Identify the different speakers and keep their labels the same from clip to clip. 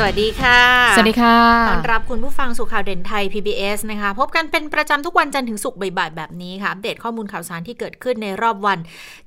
Speaker 1: สวัสดีค่ะ
Speaker 2: สวัสดีค่ะ
Speaker 1: ต้อนรับคุณผู้ฟังสู่ข่าวเด่นไทย PBS นะคะ พบกันเป็นประจำทุกวันจันทร์ถึงศุกร์บ่ายๆแบบนี้ค่ะ อัปเดตข้อมูลข่าวสารที่เกิดขึ้นในรอบวัน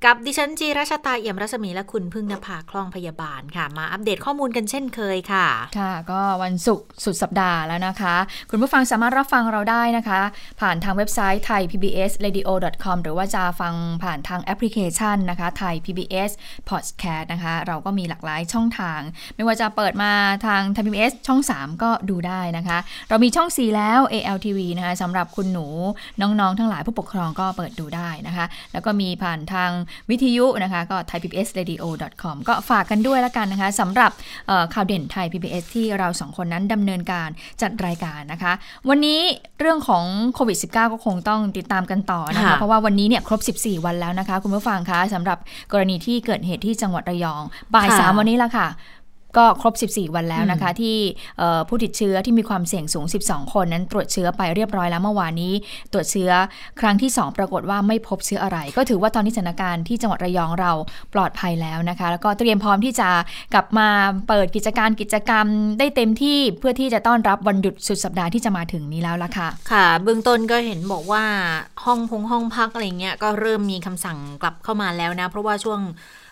Speaker 1: กับดิฉันจีรัชตาเอี่ยมรัศมีและคุณพึ่งนภาคล่องพยาบาลค่ะ มาอัปเดตข้อมูลกันเช่นเคยค่ะ
Speaker 2: ค่ะ ก็วันศุกร์สุดสัปดาห์แล้วนะคะ คุณผู้ฟังสามารถรับฟังเราได้นะคะ ผ่านทางเว็บไซต์ thai pbs radio com หรือว่าจะฟังผ่านทางแอปพลิเคชันนะคะ thai pbs podcast นะคะ เราก็มีหลากหลายช่องทาง ไม่ว่าจะเปิดมาทาง thai pbs ช่อง 3 ก็ดูได้นะคะ เรามีช่อง 4 แล้ว ALTV นะคะสำหรับคุณหนูน้องๆ ทั้งหลายผู้ปกครองก็เปิดดูได้นะคะ แล้วก็มีผ่านทางวิทยุนะคะ ก็ thai pbs radio com ก็ฝากกันด้วยแล้วกันนะคะสำหรับเอ่อข่าวเด่นไทย PBS ที่เราสองคนนั้นดำเนินการจัดรายการนะคะ วันนี้เรื่องของโควิด -19 ก็คงต้องติดตามกันต่อนะคะ
Speaker 1: ค่ะ
Speaker 2: เพราะว่าวันนี้เนี่ยครบ 14 วันแล้วนะคะ คุณผู้ฟังคะสำหรับกรณีที่เกิดเหตุที่จังหวัดระยองบ่าย
Speaker 1: ค่ะ
Speaker 2: สามวันนี้ละค่ะ ก็ครบ 14 วันแล้วนะคะ ที่เอ่อผู้ติดเชื้อที่มีความเสี่ยงสูง 12 คนนั้นตรวจเชื้อไปเรียบร้อยแล้วเมื่อวานนี้ ตรวจเชื้อครั้งที่ 2 ปรากฏว่าไม่พบเชื้ออะไร ก็ถือว่าตอนนี้สถานการณ์ที่จังหวัดระยองเราปลอดภัยแล้วนะคะ แล้วก็เตรียมพร้อมที่จะกลับมาเปิดกิจการกิจกรรมได้เต็มที่เพื่อที่จะต้อนรับวันหยุดสุดสัปดาห์ที่จะมาถึงนี้แล้วล่ะค่ะ
Speaker 1: ค่ะ เบื้องต้นก็เห็นบอกว่าห้องพงห้องพักอะไรเงี้ยก็เริ่มมีคำสั่งกลับเข้ามาแล้วนะ เพราะว่าช่วง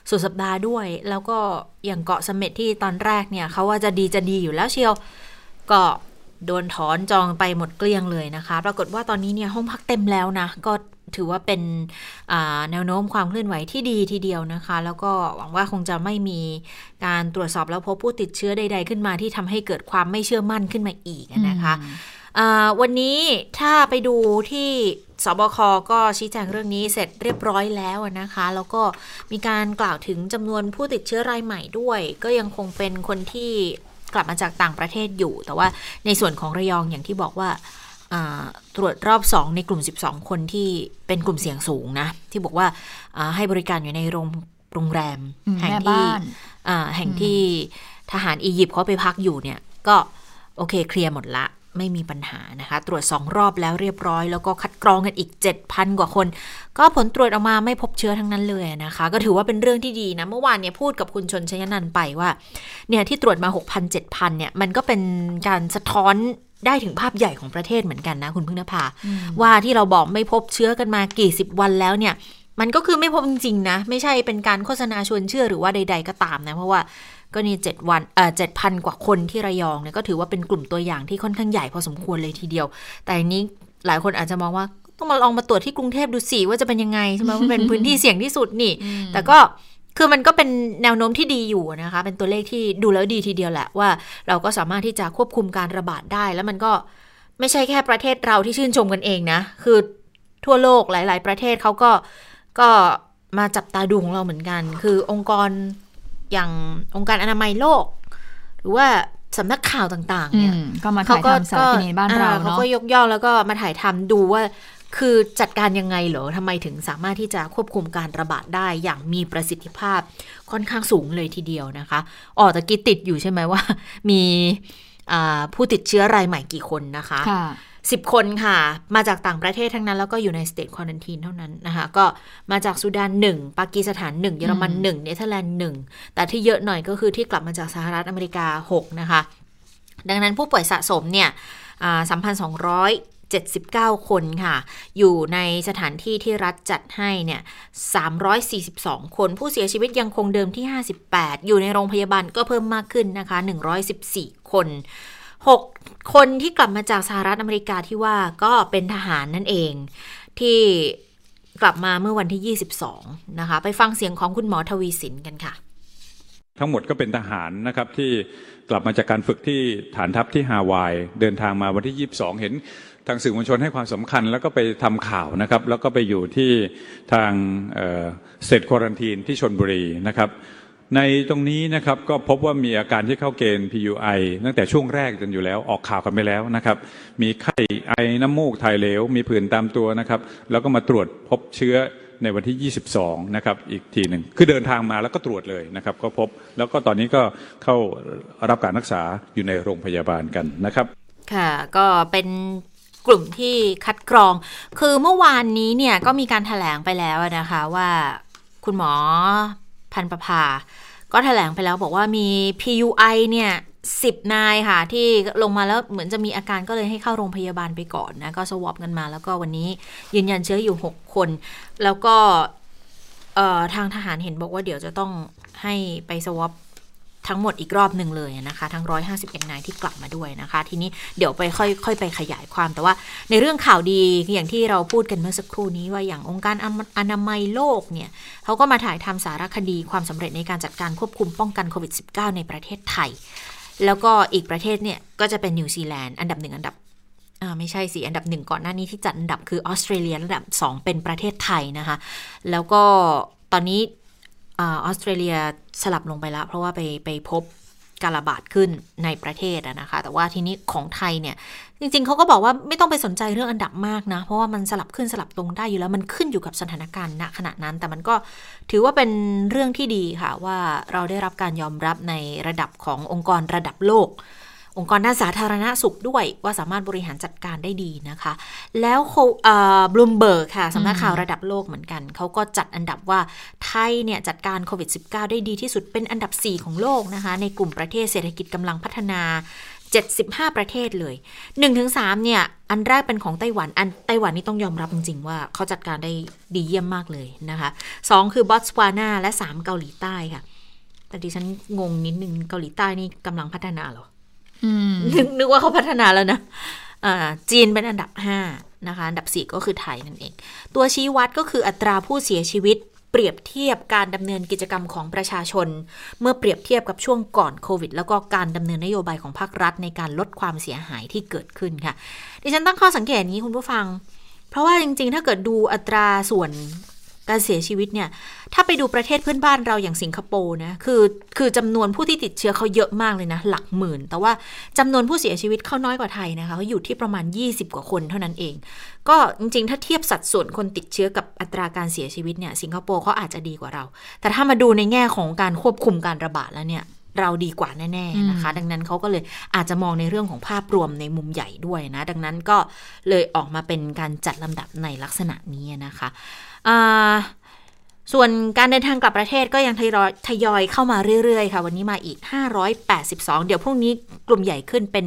Speaker 1: สุดสัปดาห์ด้วย แล้วก็อย่างเกาะเสม็ดที่ตอนแรกเนี่ยเขาว่าจะดีจะดีอยู่แล้วเชียวก็โดนถอนจองไปหมดเกลี้ยงเลยนะคะ ปรากฏว่าตอนนี้เนี่ยห้องพักเต็มแล้วนะ ก็ถือว่าเป็นอ่าแนวโน้มความเคลื่อนไหวที่ดีทีเดียวนะคะ แล้วก็หวังว่าคงจะไม่มีการตรวจสอบแล้วพบผู้ติดเชื้อใด ๆ ขึ้นมาที่ทำให้เกิดความไม่เชื่อมั่นขึ้นมาอีกนะคะอ่าวันนี้ถ้าไปดูที่ สบคก็ชี้แจงเรื่องนี้เสร็จเรียบร้อยแล้วนะคะ แล้วก็มีการกล่าวถึงจำนวนผู้ติดเชื้อรายใหม่ด้วย ก็ยังคงเป็นคนที่กลับมาจากต่างประเทศอยู่ แต่ว่าในส่วนของระยองอย่างที่บอกว่าอ่าตรวจรอบ 2 ในกลุ่ม 12 คนที่เป็นกลุ่มเสี่ยงสูงนะ ที่บอกว่าอ่าให้บริการอยู่ในโรงโรงแรม
Speaker 2: อืม
Speaker 1: แห่ง
Speaker 2: แม่
Speaker 1: ที่
Speaker 2: บ้าน
Speaker 1: อ่าแห่งที่ทหารอียิปต์เขาไปพักอยู่เนี่ย ก็โอเคเคลียร์หมดละ ไม่มีปัญหานะคะ ตรวจ 2 รอบแล้วเรียบร้อย แล้วก็คัดกรองกันอีก 7,000 กว่าคน ก็ผลตรวจออกมาไม่พบเชื้อทั้งนั้นเลยนะคะ ก็ถือว่าเป็นเรื่องที่ดีนะ เมื่อวานเนี่ยพูดกับคุณชนชยนันท์ไปว่า เนี่ยที่ตรวจมา 6,000 7,000 เนี่ย มันก็เป็นการสะท้อนได้ถึงภาพใหญ่ของประเทศเหมือนกันนะ คุณพึ่งนภา ว่าที่เราบอกไม่พบเชื้อกันมากี่สิบวันแล้วเนี่ย มันก็คือไม่พบจริงๆนะ ไม่ใช่เป็นการโฆษณาชวนเชื่อหรือว่าใด ๆ ก็ตามนะ เพราะว่า ก็นี่เจ็ดวันเอ่อเจ็ดพันกว่าคนที่ระยองเนี่ยก็ถือว่าเป็นกลุ่มตัวอย่างที่ค่อนข้างใหญ่พอสมควรเลยทีเดียว แต่อันนี้หลายคนอาจจะมองว่าต้องมาลองมาตรวจที่กรุงเทพดูสิว่าจะเป็นยังไงใช่ไหมว่าเป็นพื้นที่เสี่ยงที่สุดนี่ แต่ก็คือมันก็เป็นแนวโน้มที่ดีอยู่นะคะ เป็นตัวเลขที่ดูแล้วดีทีเดียวแหละว่า เราก็สามารถที่จะควบคุมการระบาดได้ แล้วมันก็ไม่ใช่แค่ประเทศเราที่ชื่นชมกันเองนะ คือทั่วโลกหลาย ๆ ประเทศเขาก็ก็มาจับตาดูของเราเหมือนกัน คือองค์กร อย่างองค์การอนามัยโลก หรือว่าสำนักข่าวต่างๆ
Speaker 2: อื
Speaker 1: เนี่ย
Speaker 2: มก็มาถ่ายทำสารคดีในบ้านเรา
Speaker 1: อ่เขา
Speaker 2: เนาะ
Speaker 1: ก็ยกย่องแล้วก็มาถ่ายทำดูว่า คือจัดการยังไงเหรอทำไมถึงสามารถที่จะควบคุมการระบาดได้อย่างมีประสิทธิภาพค่อนข้างสูงเลยทีเดียวนะคะอ๋อตะกี้ติดอยู่ใช่ไหมว่า มีอ่าผู้ติดเชื้อรายใหม่กี่คนนะคะ
Speaker 2: ค่ะ
Speaker 1: สิบคนค่ะ มาจากต่างประเทศทั้งนั้น แล้วก็อยู่ในสเต e ควอนตีนเท่านั้นนะคะ ก็มาจากสุดานหนึ่งปากีสถานหนึ่งเยอรมันหนึ่งเนเธอร์แลนด์หนึ่งแต่ที่เยอะหน่อยก็คือที่กลับมาจากสหรัฐอเมริกา 6 นะคะ ดังนั้นผู้ป่วยสะสมเนี่ยสามพันสองร้อย79 คนค่ะ อยู่ในสถานที่ที่รัฐจัดให้เนี่ย 342 คน ผู้เสียชีวิตยังคงเดิมที่ 58 อยู่ในโรงพยาบาลก็เพิ่มมากขึ้นนะคะ 114 คน 6 คนที่กลับมาจากสหรัฐอเมริกาที่ว่าก็เป็นทหารนั่นเอง ที่กลับมาเมื่อวันที่ 22 นะคะ ไปฟังเสียงของคุณหมอทวีสินกันค่ะ
Speaker 3: ทั้งหมดก็เป็นทหารนะครับที่กลับมาจากการฝึกที่ฐานทัพที่ฮาวาย เดินทางมาวันที่ 22 เห็นทางสื่อมวลชนให้ความสำคัญแล้วก็ไปทำข่าวนะครับ แล้วก็ไปอยู่ที่ทางเซตควอรันทีนที่ชนบุรีนะครับ ในตรงนี้นะครับก็พบว่ามีอาการที่เข้าเกณฑ์ PUI ตั้งแต่ช่วงแรกจนอยู่แล้วออกข่าวกันไปแล้วนะครับ มีไข้ไอน้ำมูกถ่ายเหลว มีผื่นตามตัวนะครับ แล้วก็มาตรวจพบเชื้อในวันที่ 22 นะครับ อีกทีหนึ่ง คือเดินทางมาแล้วก็ตรวจเลยนะครับ ก็พบ แล้วก็ตอนนี้ก็เข้ารับการรักษาอยู่ในโรงพยาบาลกันนะครับ
Speaker 1: ค่ะ ก็เป็นกลุ่มที่คัดกรอง คือเมื่อวานนี้เนี่ยก็มีการถแถลงไปแล้วนะคะว่าคุณหมอ พันประภา ก็ถแถลงไปแล้วบอกว่ามี PUI เนี่ยสิบนายค่ะ ที่ลงมาแล้วเหมือนจะมีอาการก็เลยให้เข้าโรงพยาบาลไปก่อนนะ ก็สวอปกันมาแล้วก็วันนี้ยืนยันเชื้ออยู่ 6 คน แล้วก็ทางทหารเห็นบอกว่าเดี๋ยวจะต้องให้ไป swab ทั้งหมดอีกรอบหนึ่งเลยนะคะ ทั้ง 151 นายที่กลับมาด้วยนะคะ ทีนี้เดี๋ยวไปค่อยค่อยไปขยายความแต่ว่า ในเรื่องข่าวดีอย่างที่เราพูดกันเมื่อสักครู่นี้ว่าอย่างองค์การอนามัยโลกเนี่ยเขาก็มาถ่ายทำสารคดีความสำเร็จในการจัดการควบคุมป้องกันโควิด -19 ในประเทศไทย แล้วก็อีกประเทศเนี่ยก็จะเป็นนิวซีแลนด์อันดับหนึ่งอันดับไม่ใช่สิอันดับหนึ่งก่อนหน้านี้ที่จัดอันดับคือออสเตรเลียอันดับสองเป็นประเทศไทยนะคะ แล้วก็ตอนนี้ ออสเตรเลียสลับลงไปแล้ว เพราะว่าไปไปพบการระบาดขึ้นในประเทศนะคะ แต่ว่าทีนี้ของไทยเนี่ย จริงๆ เขาก็บอกว่าไม่ต้องไปสนใจเรื่องอันดับมากนะ เพราะว่ามันสลับขึ้นสลับลงได้อยู่แล้วมันขึ้นอยู่กับสถานการณ์ณขณะนั้น แต่มันก็ถือว่าเป็นเรื่องที่ดีค่ะ ว่าเราได้รับการยอมรับในระดับขององค์กรระดับโลก องค์กรด้านสาธารณสุขด้วยว่าสามารถบริหารจัดการได้ดีนะคะ แล้วบลูมเบิร์กค่ะสำนักข่าวระดับโลกเหมือนกัน เขาก็จัดอันดับว่าไทยเนี่ยจัดการโควิด -19 ได้ดีที่สุดเป็นอันดับ 4 ของโลกนะคะ ในกลุ่มประเทศเศรษฐกิจกำลังพัฒนา 75 ประเทศเลย 1-3เนี่ยอันแรกเป็นของไต้หวัน อันไต้หวันนี่ต้องยอมรับจริงๆว่าเขาจัดการได้ดีเยี่ยมมากเลยนะคะ 2 คือบอตสวานาและ 3 เกาหลีใต้ค่ะแต่ดิฉันงงนิดนึงเกาหลีใต้นี่กำลังพัฒนาเหรอ นึกนึกว่าเขาพัฒนาแล้วนะจีนเป็นอันดับ5นะคะอันดับ4ก็คือไทยนั่นเอง ตัวชี้วัดก็คืออัตราผู้เสียชีวิต เปรียบเทียบการดำเนินกิจกรรมของประชาชน เมื่อเปรียบเทียบกับช่วงก่อนโควิด แล้วก็การดำเนินนโยบายของภาครัฐในการลดความเสียหายที่เกิดขึ้นค่ะ ดิฉันตั้งข้อสังเกตนี้คุณผู้ฟัง เพราะว่าจริงๆ ถ้าเกิดดูอัตราส่วน การเสียชีวิตเนี่ย ถ้าไปดูประเทศเพื่อนบ้านเราอย่างสิงคโปร์นะ คือคือจำนวนผู้ที่ติดเชื้อเขาเยอะมากเลยนะ หลักหมื่น แต่ว่าจำนวนผู้เสียชีวิตเขาน้อยกว่าไทยนะคะเขาอยู่ที่ประมาณ 20 กว่าคนเท่านั้นเอง ก็จริงๆ ถ้าเทียบสัดส่วนคนติดเชื้อกับอัตราการเสียชีวิตเนี่ยสิงคโปร์เขาอาจจะดีกว่าเรา แต่ถ้ามาดูในแง่ของการควบคุมการระบาดแล้วเนี่ยเราดีกว่าแน่ๆนะคะ ดังนั้นเขาก็เลยอาจจะมองในเรื่องของภาพรวมในมุมใหญ่ด้วยนะ ดังนั้นก็เลยออกมาเป็นการจัดลำดับในลักษณะนี้นะคะ ส่วนการเดินทางกลับประเทศก็ยังทยอยทยอยเข้ามาเรื่อยๆ ค่ะ วันนี้มาอีก 582 เดี๋ยวพรุ่งนี้กลุ่มใหญ่ขึ้นเป็น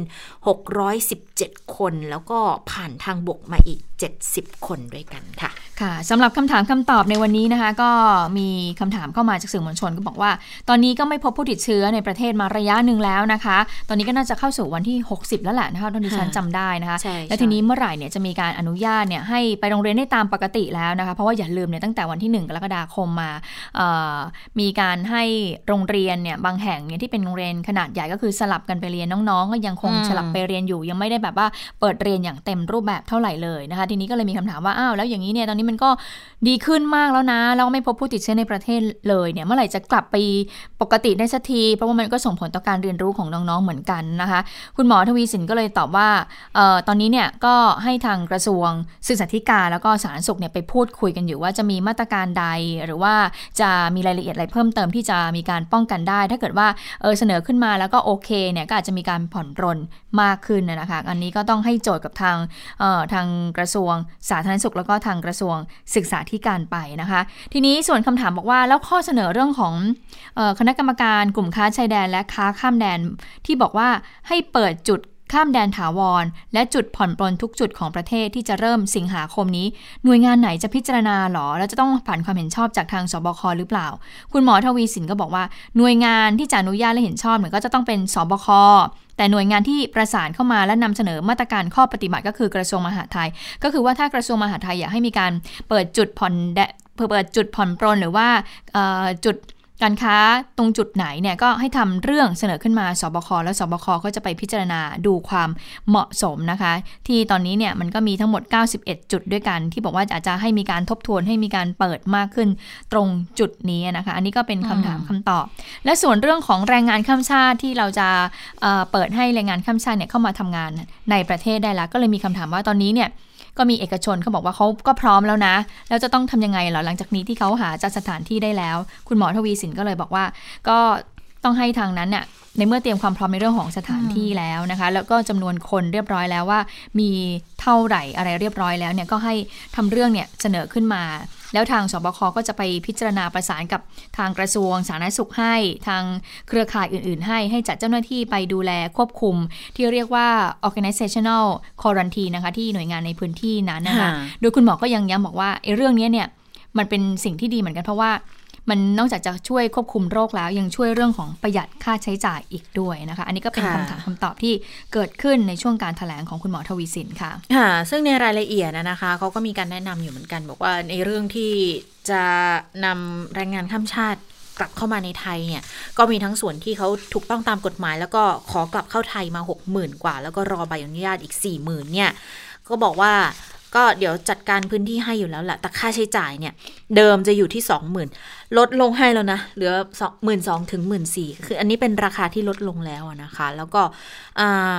Speaker 1: 617 คน แล้วก็ผ่านทางบกมาอีก70 คนด้วยกันค่ะ
Speaker 2: ค่ะสำหรับคำถามคำตอบในวันนี้นะคะ ก็มีคำถามเข้ามาจากสื่อมวลชนก็บอกว่า ตอนนี้ก็ไม่พบผู้ติดเชื้อในประเทศมาระยะหนึ่งแล้วนะคะ ตอนนี้ก็น่าจะเข้าสู่วันที่ 60 แล้วแหละนะคะตอนที่ฉันจำได้นะคะ แล้วทีนี้เมื่อไหร่เนี่ยจะมีการอนุญาตเนี่ยให้ไปโรงเรียนได้ตามปกติแล้วนะคะ เพราะว่าอย่าลืมเนี่ยตั้งแต่วันที่ 1 กรกฎาคมมา มีการให้โรงเรียนเนี่ยบางแห่งเนี่ยที่เป็นโรงเรียนขนาดใหญ่ก็คือสลับกันไปเรียนน้องๆ ก็ยังคงสลับไปเรียนอยู่ ยังไม่ได้แบบว่าเปิดเรียนอย่างเต็มรูปแบบเท่าไหร่เลยนะคะทีนี้ก็เลยมีคำถามว่าอ้าวแล้วอย่างนี้เนี่ยตอนนี้มันก็ดีขึ้นมากแล้วนะแล้วไม่พบผู้ติดเชื้อในประเทศเลยเนี่ยเมื่อไหร่จะกลับไปปกติได้สักที เพราะว่ามันก็ส่งผลต่อการเรียนรู้ของน้องๆเหมือนกันนะคะ คุณหมอทวีสินก็เลยตอบว่าออตอนนี้เนี่ยก็ให้ทางกระทรวงศึกษาธิการแล้วก็สาธารณสุขเนี่ยไปพูดคุยกันอยู่ว่าจะมีมาตรการใด หรือว่าจะมีรายละเอียดอะไรเพิ่มเติมที่จะมีการป้องกันได้ ถ้าเกิดว่าเออเสนอขึ้นมาแล้วก็โอเคเนี่ยก็อาจจะมีการผ่อนรนมากขึ้นนะคะ อันนี้ก็ต้องให้โจทย์กับทางทางกระทรวง สาธารณสุขแล้วก็ทางกระทรวงศึกษาธิการไปนะคะ ทีนี้ส่วนคำถามบอกว่าแล้วข้อเสนอเรื่องของคณะกรรมการกลุ่มค้าชายแดนและค้าข้ามแดน ที่บอกว่าให้เปิดจุดข้ามแดนถาวร และจุดผ่อนปลนทุกจุดของประเทศที่จะเริ่มสิงหาคมนี้ หน่วยงานไหนจะพิจารณาหรอ แล้วจะต้องผ่านความเห็นชอบจากทางสบคหรือเปล่า คุณหมอทวีสินก็บอกว่า หน่วยงานที่จะอนุญาตและเห็นชอบเนี่ยก็จะต้องเป็นสบค แต่หน่วยงานที่ประสานเข้ามาและนำเสนอมาตรการข้อปฏิบัติก็คือกระทรวงมหาดไทย ก็คือว่าถ้ากระทรวงมหาดไทยอยากให้มีการเปิดจุดผ่อนเปิดจุดผ่อนปรนหรือว่าจุด การค้าตรงจุดไหนเนี่ยก็ให้ทำเรื่องเสนอขึ้นมาสบคแล้วสบคก็จะไปพิจารณาดูความเหมาะสมนะคะ ที่ตอนนี้เนี่ยมันก็มีทั้งหมด 91 จุดด้วยกัน ที่บอกว่าอาจจะให้มีการทบทวนให้มีการเปิดมากขึ้นตรงจุดนี้นะคะ อันนี้ก็เป็นคำถามคำตอบ และส่วนเรื่องของแรงงานข้ามชาติที่เราจะเเปิดให้แรงงานข้ามชาติเนี่ยเข้ามาทำงานในประเทศได้ล้วก็เลยมีคำถามว่าตอนนี้เนี่ย ก็มีเอกชนเขาบอกว่าเขาก็พร้อมแล้วนะ แล้วจะต้องทำยังไงเหรอหลังจากนี้ที่เขาหาจัดสถานที่ได้แล้ว คุณหมอทวีสินก็เลยบอกว่า ก็ ต้องให้ทางนั้นเนี่ยในเมื่อเตรียมความพร้อมในเรื่องของสถานที่แล้วนะคะ แล้วก็จำนวนคนเรียบร้อยแล้วว่า มีเท่าไหร่อะไรเรียบร้อยแล้วเนี่ยก็ให้ทำเรื่องเนี่ยเสนอขึ้นมา แล้วทางสบคก็จะไปพิจารณาประสานกับทางกระทรวงสาธารณสุขให้ ทางเครือข่ายอื่น ๆ ให้ให้จัดเจ้าหน้าที่ไปดูแลควบคุม ที่เรียกว่า organizational quarantine นะคะที่หน่วยงานในพื้นที่นั้นนะคะ
Speaker 1: ค่ะ
Speaker 2: โดยคุณหมอก็ยังย้ำบอกว่าไอ้เรื่องนี้เนี่ยมันเป็นสิ่งที่ดีเหมือนกันเพราะว่า มันนอกจากจะช่วยควบคุมโรคแล้ว ยังช่วยเรื่องของประหยัดค่าใช้จ่ายอีกด้วยนะคะ อันนี้ก็เป็น
Speaker 1: ค่ะ
Speaker 2: คำถามคำตอบที่เกิดขึ้นในช่วงการถแถลงของคุณหมอทวีสินค่ะ
Speaker 1: ค่ะ ซึ่งในรายละเอียดนะนะคะเขาก็มีการแนะนำอยู่เหมือนกัน บอกว่าในเรื่องที่จะนำแรงงานข้ามชาติกลับเข้ามาในไทยเนี่ยก็มีทั้งส่วนที่เขาถูกต้องตามกฎหมาย แล้วก็ขอกลับเข้าไทยมา 6 0,000 กว่า แล้วก็รอใบอนุญาตอีก 4 0,000 เนี่ยก็บอกว่า ก็เดี๋ยวจัดการพื้นที่ให้อยู่แล้วแหละแต่ค่าใช้จ่ายเนี่ย เดิมจะอยู่ที่ 20,000 ลดลงให้แล้วนะ เหลือหมื่นสองถึงหมื่นสี่คืออันนี้เป็นราคาที่ลดลงแล้วนะคะ แล้วก็อ่า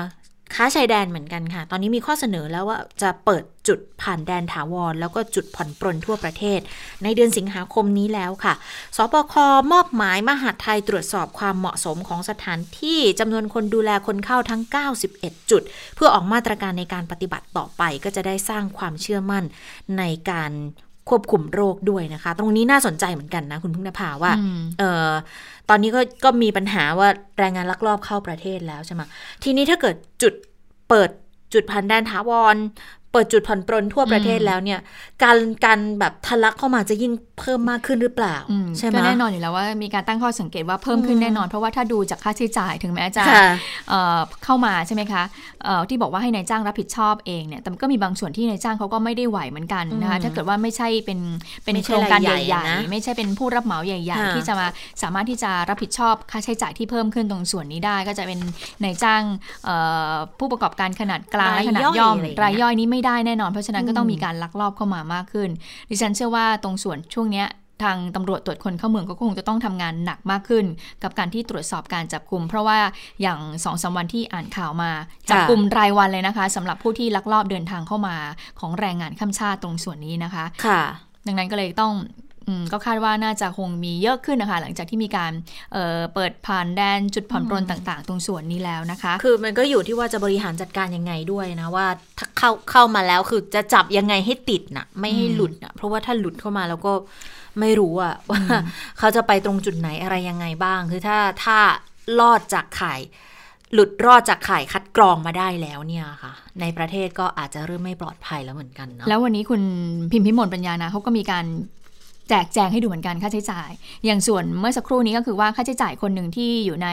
Speaker 1: ค้าชายแดนเหมือนกันค่ะ ตอนนี้มีข้อเสนอแล้วว่าจะเปิดจุดผ่านแดนถาวร แล้วก็จุดผ่อนปรนทั่วประเทศ ในเดือนสิงหาคมนี้แล้วค่ะ สปคมอบหมายมหาดไทยตรวจสอบความเหมาะสมของสถานที่จำนวนคนดูแลคนเข้าทั้ง 91 จุด เพื่อออกมาตรการในการปฏิบัติต่อไปก็จะได้สร้างความเชื่อมั่นในการควบคุมโรคด้วยนะคะ ตรงนี้น่าสนใจเหมือนกันนะคุณพึ่งนภาว่า
Speaker 2: อืม
Speaker 1: เออ ตอนนี้ก็ก็มีปัญหาว่าแรงงานลักลอบเข้าประเทศแล้วใช่ไหมทีนี้ถ้าเกิดจุดเปิดจุดผ่านแดนถาวร เปิดจุดผ่อนปรนทั่วประเทศแล้วเนี่ย การการแบบทะลักเข้ามาจะยิ่งเพิ่มมากขึ้นหรือเปล่า
Speaker 2: อืม
Speaker 1: ใช่ไหม
Speaker 2: ก็แน่นอนอยู่แล้วว่ามีการตั้งข้อสังเกตว่าเพิ่มขึ้นแน่นอน เพราะว่าถ้าดูจากค่าใช้จ่ายถึงแม้จะ
Speaker 1: ค่ะ
Speaker 2: เอ่อเข้ามาใช่ไหมคะเอ่อที่บอกว่าให้นายจ้างรับผิดชอบเองเนี่ยแต่มันก็มีบางส่วนที่นายจ้างเขาก็ไม่ได้ไหวเหมือนกันนะคะ
Speaker 1: อืม
Speaker 2: ถ้าเกิดว่าไม่ใช่เป็นเป็น
Speaker 1: ไม่
Speaker 2: โค
Speaker 1: ใช่
Speaker 2: รงการ
Speaker 1: ราย
Speaker 2: ให
Speaker 1: ใหญ่
Speaker 2: ญ่
Speaker 1: นะ
Speaker 2: ๆไม่ใช่เป็นผู้รับเหมาใหญ่
Speaker 1: ค่ะ
Speaker 2: ๆที่จะมาสามารถที่จะรับผิดชอบค่าใช้จ่ายที่เพิ่มขึ้นตรงส่วนนี้ได้ ก็จะเป็นนายจ้างเอ่อผู้ประกอบการขนาดกลางและขนาดย่อม
Speaker 1: รายย่อยอะไรอย่างเงี้ย
Speaker 2: รายย่อยนี้ไม่ได้แน่นอน เพราะฉะนั้นก็ต้อง
Speaker 1: อืม
Speaker 2: มีการลักลอบเข้ามามากขึ้น ดิฉันเชื่อว่าตรงส่วนช่วงเนี้ยทางตำรวจตรวจคนเข้าเมืองก็คงจะต้องทำงานหนักมากขึ้น กับการที่ตรวจสอบการจับกลุ่ม เพราะว่าอย่างสองสามวันที่อ่านข่าวมา จับกลุ่มรายวันเลยนะคะสำหรับผู้ที่ลักลอบเดินทางเข้ามาของแรงงานข้ามชาติตรงส่วนนี้นะคะ
Speaker 1: ค่ะ
Speaker 2: ดังนั้นก็เลยต้องอืม ก็คาดว่าน่าจะคงมีเยอะขึ้นนะคะ หลังจากที่มีการเอ่อเปิดผ่านแดนจุดผ่อนปรนต่าง ๆ ตรงส่วนนี้แล้วนะคะ
Speaker 1: คือมันก็อยู่ที่ว่าจะบริหารจัดการยังไงด้วยนะว่าถ้าเข้าเข้ามาแล้วคือจะจับยังไงให้ติดน่ะ ไม่ให้หลุดน่ะ เพราะว่าถ้าหลุดเข้ามาแล้วก็ไม่รู้อะว่าเขาจะไปตรงจุดไหนอะไรยังไงบ้าง คือถ้าถ้ารอดจากข่ายหลุดรอดจากข่ายคัดกรองมาได้แล้วเนี่ยค่ะ ในประเทศก็อาจจะเริ่มไม่ปลอดภัยแล้วเหมือนกันเนาะ
Speaker 2: แล้ววันนี้คุณพิมพิมลปัญญานะเขาก็มีการแจกแจงให้ดูเหมือนกันค่าใช้จ่าย อย่างส่วนเมื่อสักครู่นี้ก็คือว่าค่าใช้จ่ายคนหนึ่งที่อยู่ใน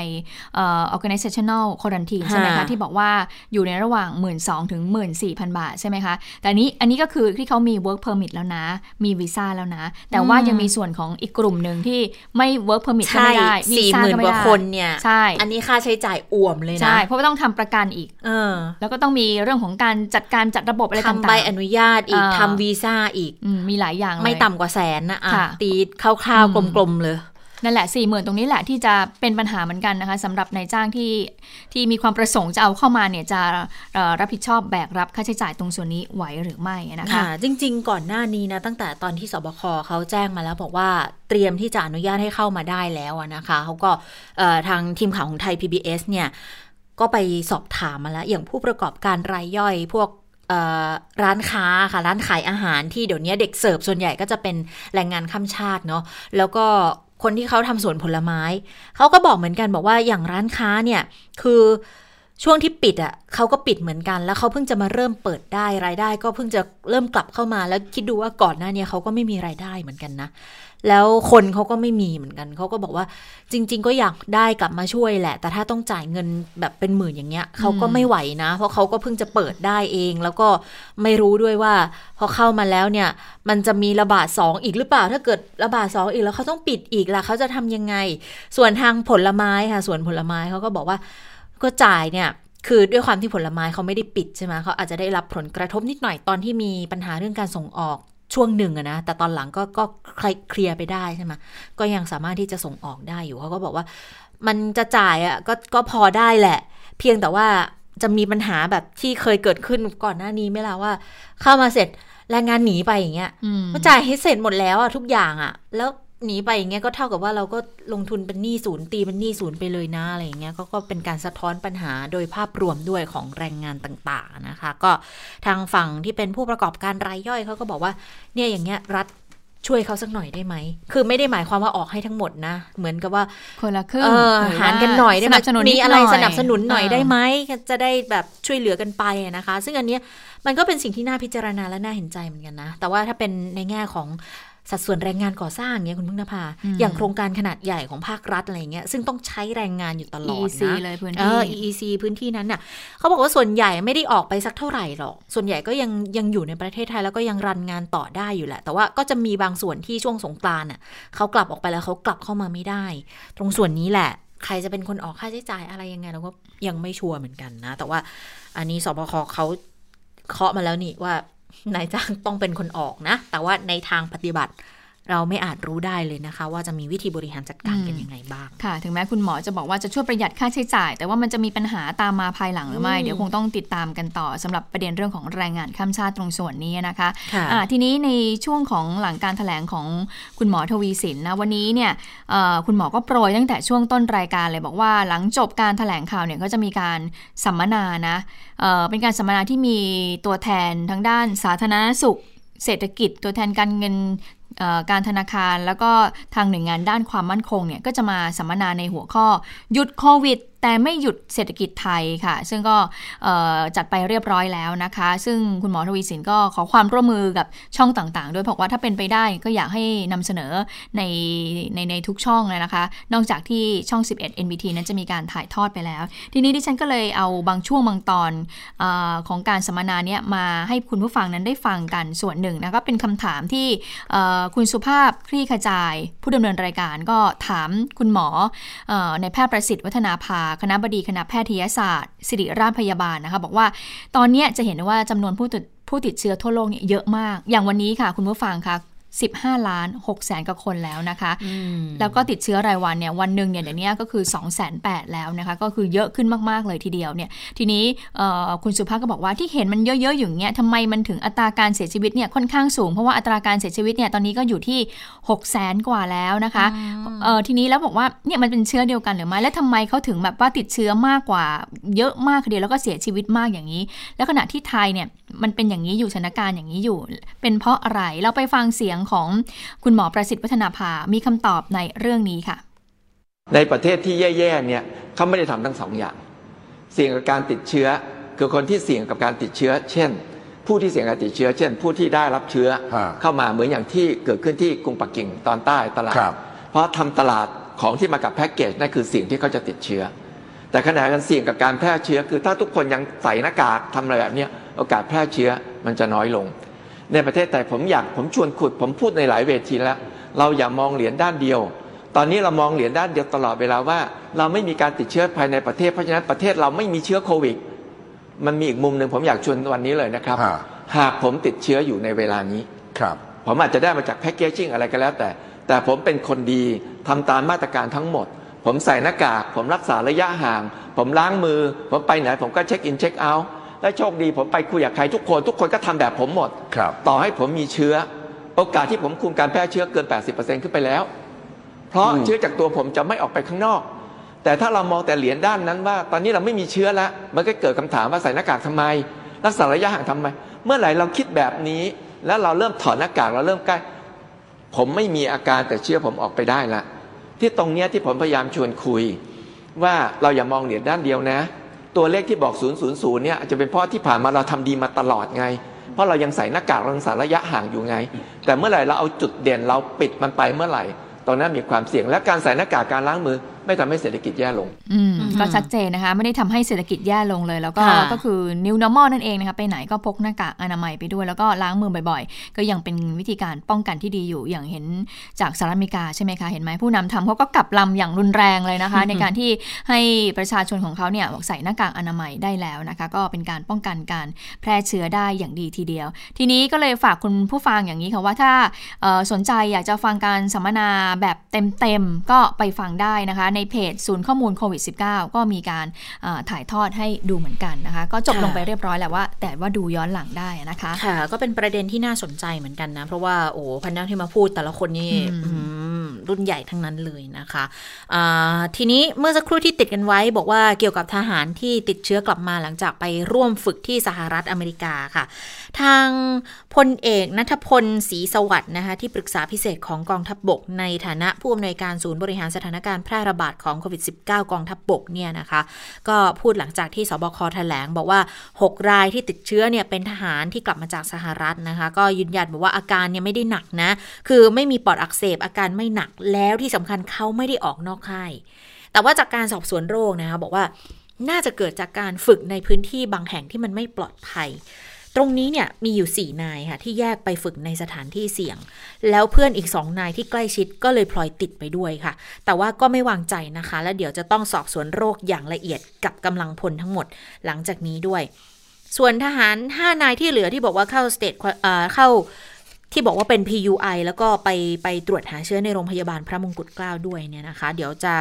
Speaker 2: เอ่อ organizational quarantine ใช่ไหมคะ
Speaker 1: ค่ะ
Speaker 2: ที่บอกว่าอยู่ในระหว่าง 1 2ื่นถึง14,000บาทใช่ไหมคะ แต่อันนี้อันนี้ก็คือที่เขามี work permit แล้วนะ มีวีซ่าแล้วนะ แต่ว่ายังมีส่วนของอีกกลุ่มหนึ่งที่ไม่ work permit ก็
Speaker 1: ใช่
Speaker 2: ไม่ได้วี
Speaker 1: สี่
Speaker 2: ซ่า
Speaker 1: หมื่น
Speaker 2: ก็ไม่
Speaker 1: กว่า
Speaker 2: ได้
Speaker 1: คนเนี่ย
Speaker 2: ใช่
Speaker 1: อันนี้ค่าใช้จ่ายอ่วมเลยนะ
Speaker 2: ใช่เพราะว่าต้องทำประกันอีก
Speaker 1: เออ
Speaker 2: แล้วก็ต้องมีเรื่องของการจัดการจัดระบบอะไรต่าง
Speaker 1: ทำ
Speaker 2: ๆ
Speaker 1: ใบอนุญาตอีก
Speaker 2: อ่า
Speaker 1: ทำวีซ่าอีก
Speaker 2: อืมมีหลายอย่างเลย
Speaker 1: ไม่ต่ำกว่าแสนนะอะ
Speaker 2: ค่ะ
Speaker 1: ตีคร่าว
Speaker 2: อืม
Speaker 1: ๆกลมๆเลย
Speaker 2: นั่นแหละสี่หมื่นตรงนี้แหละที่จะเป็นปัญหาเหมือนกันนะคะสำหรับนายจ้างที่ที่มีความประสงค์จะเอาเข้ามาเนี่ยจะเอ่อรับผิดชอบแบกรับค่าใช้จ่ายตรงส่วนนี้ไหวหรือไม่นะคะ
Speaker 1: ค่ะจริง ๆ ก่อนหน้านี้นะตั้งแต่ตอนที่สบคเขาแจ้งมาแล้วบอกว่าเตรียมที่จะอนุญาตให้เข้ามาได้แล้วอะนะคะเขาก็เอ่อทางทีมข่าวของไทย PBS เนี่ยก็ไปสอบถามมาแล้ว อย่างผู้ประกอบการรายย่อย พวกเอ่อ ร้านค้าค่ะ ร้านขายอาหารที่เดี๋ยวนี้เด็กเสิร์ฟส่วนใหญ่ก็จะเป็นแรงงานข้ามชาติเนาะแล้วก็คนที่เขาทำสวนผลไม้ เขาก็บอกเหมือนกันบอกว่าอย่างร้านค้าเนี่ย คือช่วงที่ปิดอะ่ะเขาก็ปิดเหมือนกัน แล้วเขาเพิ่งจะมาเริ่มเปิดได้รายได้ ก็เพิ่งจะเริ่มกลับเข้ามาแล้วคิดดูว่าก่อนหน้านี้เขาก็ไม่มีรายได้เหมือนกันนะ แล้วคนเขาก็ไม่มีเหมือนกัน เขาก็บอกว่าจริง ๆ ก็อยากได้กลับมาช่วยแหละ แต่ถ้าต้องจ่ายเงินแบบเป็นหมื่นอย่างเงี้ยเขาก็ไม่ไหวนะ เพราะเขาก็เพิ่งจะเปิดได้เอง แล้วก็ไม่รู้ด้วยว่า พอเข้ามาแล้วเนี่ย มันจะมีระบาดสองอีกหรือเปล่า ถ้าเกิดระบาดสองอีกแล้วเขาต้องปิดอีกล่ะเขาจะทำยังไง ส่วนทางผลไม้ค่ะ ส่วนผลไม้เขาก็บอกว่าก็จ่ายเนี่ยคือด้วยความที่ผลไม้เขาไม่ได้ปิดใช่ไหมเขาอาจจะได้รับผลกระทบนิดหน่อยตอนที่มีปัญหาเรื่องการส่งออก ช่วงหนึ่งอะนะ แต่ตอนหลังก็ก็เคลียร์ไปได้ใช่ไหมก็ยังสามารถที่จะส่งออกได้อยู่เขาก็บอกว่า มันจะจ่ายอะก็ก็พอได้แหละ เพียงแต่ว่าจะมีปัญหาแบบที่เคยเกิดขึ้นก่อนหน้านี้ไหมล่ะว่า เข้ามาเสร็จแรงงานหนีไปอย่างเงี้ย
Speaker 2: อืม
Speaker 1: ก็จ่ายให้เสร็จหมดแล้วอะทุกอย่างอะแล้ว หนีไปอย่างเงี้ยก็เท่ากับว่าเราก็ลงทุนเป็นหนี้ศูนย์ตีเป็นหนี้ศูนย์ไปเลยนะอะไรอย่างเงี้ยก็ก็เป็นการสะท้อนปัญหาโดยภาพรวมด้วยของแรงงานต่างๆนะคะ ก็ทางฝั่งที่เป็นผู้ประกอบการรายย่อยเขาก็บอกว่าเนี่ยอย่างเงี้ยรัฐช่วยเขาสักหน่อยได้ไหม คือไม่ได้หมายความว่าออกให้ทั้งหมดนะ เหมือนกับว่า
Speaker 2: คนละครึ่ง
Speaker 1: เออ
Speaker 2: รือ
Speaker 1: หารกันหน่อยได้ไหม
Speaker 2: สนับสนุน
Speaker 1: มีอะไร
Speaker 2: ดห
Speaker 1: สนับสนุนหน่อย
Speaker 2: เได้
Speaker 1: ไหม จะได้แบบช่วยเหลือกันไปอะนะคะ ซึ่งอันเนี้ยมันก็เป็นสิ่งที่น่าพิจารณาและน่าเห็นใจเหมือนกันนะ แต่ว่าถ้าเป็นในแง่ของ สัดส่วนแรงงานก่อสร้างเงี้ยคุณพึ่งนภา
Speaker 2: อืม
Speaker 1: อย่างโครงการขนาดใหญ่ของภาครัฐอะไรเงี้ยซึ่งต้องใช้แรงงานอยู่ตลอด
Speaker 2: EEC
Speaker 1: นะ
Speaker 2: เลยพื้น
Speaker 1: เอ
Speaker 2: ที่
Speaker 1: อ EEC พื้นที่นั้นน่ะเขาบอกว่าส่วนใหญ่ไม่ได้ออกไปสักเท่าไหร่หรอก ส่วนใหญ่ก็ยังยังอยู่ในประเทศไทยแล้วก็ยังรันงานต่อได้อยู่แหละ แต่ว่าก็จะมีบางส่วนที่ช่วงสงกรานต์น่ะเขากลับออกไปแล้วเขากลับเข้ามาไม่ได้ ตรงส่วนนี้แหละใครจะเป็นคนออกค่าใช้จ่ายอะไรยังไงเราก็ยังไม่ชัวร์เหมือนกันนะ แต่ว่าอันนี้สบคเขาเคาะมาแล้วนี่ว่า นายจ้างต้องเป็นคนออกนะ แต่ว่าในทางปฏิบัติ เราไม่อาจรู้ได้เลยนะคะ ว่าจะมีวิธีบริหารจัดการกันยังไงบ้าง
Speaker 2: ค่ะ ถึงแม้คุณหมอจะบอกว่าจะช่วยประหยัดค่าใช้จ่าย แต่ว่ามันจะมีปัญหาตามมาภายหลังหรือไม่
Speaker 1: อืม
Speaker 2: เดี๋ยวคงต้องติดตามกันต่อสำหรับประเด็นเรื่องของแรงงานข้ามชาติตรงส่วนนี้นะคะ
Speaker 1: ค่ะ
Speaker 2: อ่าทีนี้ในช่วงของหลังการถแถลงของคุณหมอทวีสินนะวันนี้เนี่ยเอ่อคุณหมอก็โปรยตั้งแต่ช่วงต้นรายการเลยบอกว่าหลังจบการถแถลงข่าวเนี่ยก็จะมีการสัมมนานะเอ่อเป็นการสัมมนาที่มีตัวแทนทั้งด้านสาธารณสุขเศรษฐกิจตัวแทนการเงินเอ่อ การธนาคารแล้วก็ทางหน่วยงานด้านความมั่นคงเนี่ยก็จะมาสัมมนาในหัวข้อหยุดโควิด แต่ไม่หยุดเศรษฐกิจไทยค่ะ ซึ่งก็จัดไปเรียบร้อยแล้วนะคะ ซึ่งคุณหมอทวีสินก็ขอความร่วมมือกับช่องต่างๆ ด้วยบอกว่าถ้าเป็นไปได้ก็อยากให้นำเสนอในในในทุกช่องเลยนะคะ นอกจากที่ช่อง 11 NBT นั้นจะมีการถ่ายทอดไปแล้ว ทีนี้ดิฉันก็เลยเอาบางช่วงบางตอนอของการสัมมนาเนี้ยมาให้คุณผู้ฟังนั้นได้ฟังกันส่วนหนึ่งนะก็เป็นคำถามที่คุณสุภาพคลี่ขจาย ผู้ดำเนินรายการก็ถามคุณหมออในแพทย์ประสิทธิ์วัฒนาภาคณะบดีคณะแพทยศาสตร์ ศิริราชพยาบาลนะคะ บอกว่าตอนนี้จะเห็นว่าจำนวนผู้ติดผู้ติดเชื้อทั่วโลกเนี่ยเยอะมาก อย่างวันนี้ค่ะ คุณผู้ฟังคะ 15 ล้าน6แสนกว่าคนแล้วนะคะ แล้วก็ติดเชื้อรายวันเนี่ยวันหนึ่งเนี่ยเดี๋ยวนี้ก็คือ 2 8 0 0 0แล้วนะคะ ก็คือเยอะขึ้นมากๆเลยทีเดียวเนี่ยทีนี้เอ่อคุณสุภาพก็บอกว่าที่เห็นมันเยอะๆอยู่อย่างเงี้ยทำไมมันถึงอัตราการเสียชีวิตเนี่ยค่อนข้างสูง เพราะว่าอัตราการเสียชีวิตเนี่ยตอนนี้ก็อยู่ที่6 0แสนกว่าแล้วนะคะเอ่อทีนี้แล้วบอกว่าเนี่ยมันเป็นเชื้อเดียวกันหรือไม่และทำไมเขาถึงแบบว่าติดเชื้อมากกว่าเยอะมากทีเดียวแล้วก็เสียชีวิตมากอย่างนี้ แล้วขณะที่ไทยเนี่ยมันเป็นอย่างนี้อยู่สถานการณ์อย่างนี้อยู่ เป็นเพราะอะไรเราไปฟังเสียงของคุณหมอประสิทธิ์วัฒนาภา มีคำตอบในเรื่องนี้ค่ะ
Speaker 4: ในประเทศที่แย่ๆเนี่ยเขาไม่ได้ทำทั้งสองอย่าง เสี่ยงกับการติดเชื้อ คือคนที่เสี่ยงกับการติดเชื้อ เช่น ผู้ที่เสี่ยงกับติดเชื้อ เช่น ผู้ที่ได้รับเชื้อ
Speaker 5: ฮะ
Speaker 4: เข้ามาเหมือนอย่างที่เกิดขึ้นที่กรุงปักกิ่งตอนใต้ตลาด
Speaker 5: ครับ
Speaker 4: เพราะทำตลาดของที่มากับแพ็กเกจนั่นคือสิ่งที่เขาจะติดเชื้อ แต่ขณะกันเสี่ยงกับการแพร่เชื้อ คือถ้าทุกคนยังใส่หน้ากากทำอะไรแบบเนี้ยโอกาสแพร่เชื้อมันจะน้อยลง ในประเทศไทยผมอยากผมชวนขุด ผมพูดในหลายเวทีแล้ว เราอย่ามองเหรียญด้านเดียว ตอนนี้เรามองเหรียญด้านเดียวตลอดเวลาว่า เราไม่มีการติดเชื้อภายในประเทศเพราะฉะนั้นประเทศเราไม่มีเชื้อโควิด มันมีอีกมุมหนึ่งผมอยากชวนวันนี้เลยนะครับ
Speaker 5: ฮะ
Speaker 4: หากผมติดเชื้ออยู่ในเวลานี้
Speaker 5: ครับ
Speaker 4: ผมอาจจะได้มาจากแพ็กเกจจิ้งอะไรก็แล้วแต่ แต่ผมเป็นคนดีทำตามมาตรการทั้งหมด ผมใส่หน้ากาก ผมรักษาระยะห่าง ผมล้างมือ ผมไปไหนผมก็เช็คอินเช็คเอาท์ และโชคดีผมไปคุยกับใครทุกคน ทุกคนก็ทำแบบผมหมด
Speaker 5: ครับ
Speaker 4: ต่อให้ผมมีเชื้อ โอกาสที่ผมคุมการแพร่เชื้อเกิน 80%ขึ้นไปแล้ว เพราะ
Speaker 5: อืม
Speaker 4: เชื้อจากตัวผมจะไม่ออกไปข้างนอก แต่ถ้าเรามองแต่เหรียญด้านนั้นว่า ตอนนี้เราไม่มีเชื้อแล้ว มันก็เกิดคำถามว่าใส่หน้ากากทำไม รักษาระยะห่างทำไม เมื่อไหร่เราคิดแบบนี้ แล้วเราเริ่มถอดหน้ากากเราเริ่มใกล้ ผมไม่มีอาการแต่เชื่อผมออกไปได้ละที่ตรงเนี้ยที่ผมพยายามชวนคุย ว่าเราอย่ามองเหรียญด้านเดียวนะ ตัวเลขที่บอก 000เนี่ยอาจจะเป็นเพราะที่ผ่านมาเราทำดีมาตลอดไง เพราะเรายังใส่หน้ากากรังสาระยะห่างอยู่ไง แต่เมื่อไหร่เราเอาจุดเด่นเราปิดมันไปเมื่อไหร่ตอนนั้นมีความเสี่ยงและการใส่หน้ากากการล้างมือ ไม่ทำให้เศรษฐกิจแย่ลง
Speaker 2: อืม ก็ชัดเจนนะคะ ไม่ได้ทำให้เศรษฐกิจแย่ลงเลย แล้วก็
Speaker 1: ค่ะ
Speaker 2: ก็คือ new normal นั่นเองนะคะไปไหนก็พกหน้ากากอนามัยไปด้วย แล้วก็ล้างมือบ่อยๆ ก็ยังเป็นวิธีการป้องกันที่ดีอยู่อย่างเห็นจากสหรัฐอเมริกาใช่ไหมคะ เห็นไหมผู้นำทำเขาก็กลับลำอย่างรุนแรงเลยนะคะ ในการที่ให้ประชาชนของเขาเนี่ยใส่หน้ากากอนามัยได้แล้วนะคะ ก็เป็นการป้องกันการแพร่เชื้อได้อย่างดีทีเดียว ทีนี้ก็เลยฝากคุณผู้ฟังอย่างนี้ค่ะว่าถ้าเอ่อสนใจอยากจะฟังการสัมมนาแบบเต็มๆก็ไปฟังได้นะคะ ในเพจศูนย์ข้อมูลโควิด -19 ก็มีการถ่ายทอดให้ดูเหมือนกันนะคะ ก็จบลงไปเรียบร้อยแล้วว่า แต่ว่าดูย้อนหลังได้นะคะ
Speaker 1: ค่ะ ก็เป็นประเด็นที่น่าสนใจเหมือนกันนะ เพราะว่าโอ้พันนักที่มาพูดแต่ละคนนี่รุ่นใหญ่ทั้งนั้นเลยนะคะทีนี้เมื่อสักครู่ที่ติดกันไว้ บอกว่าเกี่ยวกับทหารที่ติดเชื้อกลับมาหลังจากไปร่วมฝึกที่สหรัฐอเมริกาค่ะ ทางพลเอกนัทพลศรีสวัสด์นะคะที่ปรึกษาพิเศษของกองทัพบบก ในฐานะผู้อำนวยการศูนย์บริหารสถานการณ์แพร่ระบาดของโควิด -19 กองทัพบบกเนี่ยนะคะ ก็พูดหลังจากที่สบคแถลง บอกว่า 6 รายที่ติดเชื้อเนี่ยเป็นทหารที่กลับมาจากสหรัฐนะคะ ก็ยืนยันบอกว่าอาการเนี่ยไม่ได้หนักนะ คือไม่มีปอดอักเสบอาการไม่หนักแล้วที่สำคัญเขาไม่ได้ออกนอกค่ายแต่ว่าจากการสอบสวนโรคนะคะบอกว่าน่าจะเกิดจากการฝึกในพื้นที่บางแห่งที่มันไม่ปลอดภัย ตรงนี้เนี่ยมีอยู่ 4 นายค่ะที่แยกไปฝึกในสถานที่เสี่ยง แล้วเพื่อนอีก 2 นายที่ใกล้ชิดก็เลยพลอยติดไปด้วยค่ะ แต่ว่าก็ไม่วางใจนะคะ และเดี๋ยวจะต้องสอบสวนโรคอย่างละเอียดกับกำลังพลทั้งหมดหลังจากนี้ด้วย ส่วนทหาร 5 นายที่เหลือที่บอกว่าเข้าสเตทเข้าที่บอกว่าเป็น PUI แล้วก็ไปไปตรวจหาเชื้อในโรงพยาบาลพระมงกุฎเกล้าด้วยเนี่ยนะคะ เดี๋ยวจะ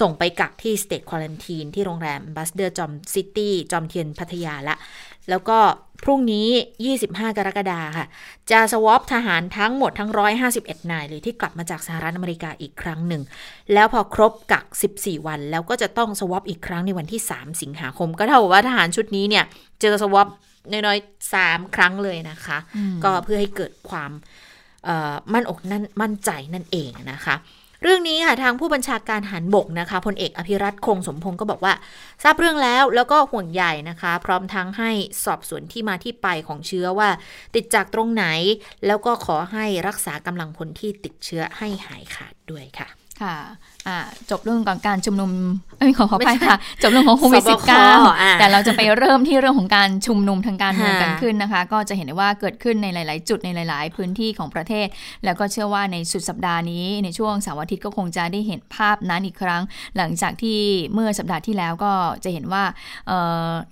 Speaker 1: ส่งไปกักที่ State Quarantine ที่โรงแรมบัสเดอร์จอมซิตี้จอมเทียนพัทยาละ แล้วก็ พรุ่งนี้ 25 กรกฎาค่ะ จะ swab ทหารทั้งหมดทั้ง 151 นายเลยที่กลับมาจากสหรัฐอเมริกาอีกครั้งหนึ่ง แล้วพอครบกัก 14 วัน แล้วก็จะต้อง swab อีกครั้งในวันที่ 3 สิงหาคม ก็เท่ากับว่าทหารชุดนี้เนี่ย เจอ swab น้อยๆสามครั้งเลยนะคะ ก็เพื่อให้เกิดความมั่นอกนั่นมั่นใจนั่นเองนะคะ เรื่องนี้ค่ะทางผู้บัญชาการหันบกนะคะพลเอกอภิรัตคงสมพงศ์ก็บอกว่า ทราบเรื่องแล้วแล้วก็ห่วงใหญ่นะคะ พร้อมทั้งให้สอบสวนที่มาที่ไปของเชื้อว่า ติดจากตรงไหน แล้วก็ขอให้รักษากำลังพลที่ติดเชื้อให้หายขาดด้วยค่ะ
Speaker 2: ค่ะ จบเรื่องของการชุมนุมไม่ขอขอไปค่ะ จบเรื่องของโควิดสิบเก้าแต่เราจะไปเริ่มที่เรื่องของการชุมนุมทางการเมืองกันขึ้นนะคะ ก็จะเห็นได้ว่าเกิดขึ้นในหลาย ๆ จุดในหลาย ๆ พื้นที่ของประเทศ แล้วก็เชื่อว่าในสุดสัปดาห์นี้ในช่วงเสาร์อาทิตย์ก็คงจะได้เห็นภาพนั้นอีกครั้ง หลังจากที่เมื่อสัปดาห์ที่แล้วก็จะเห็นว่าเ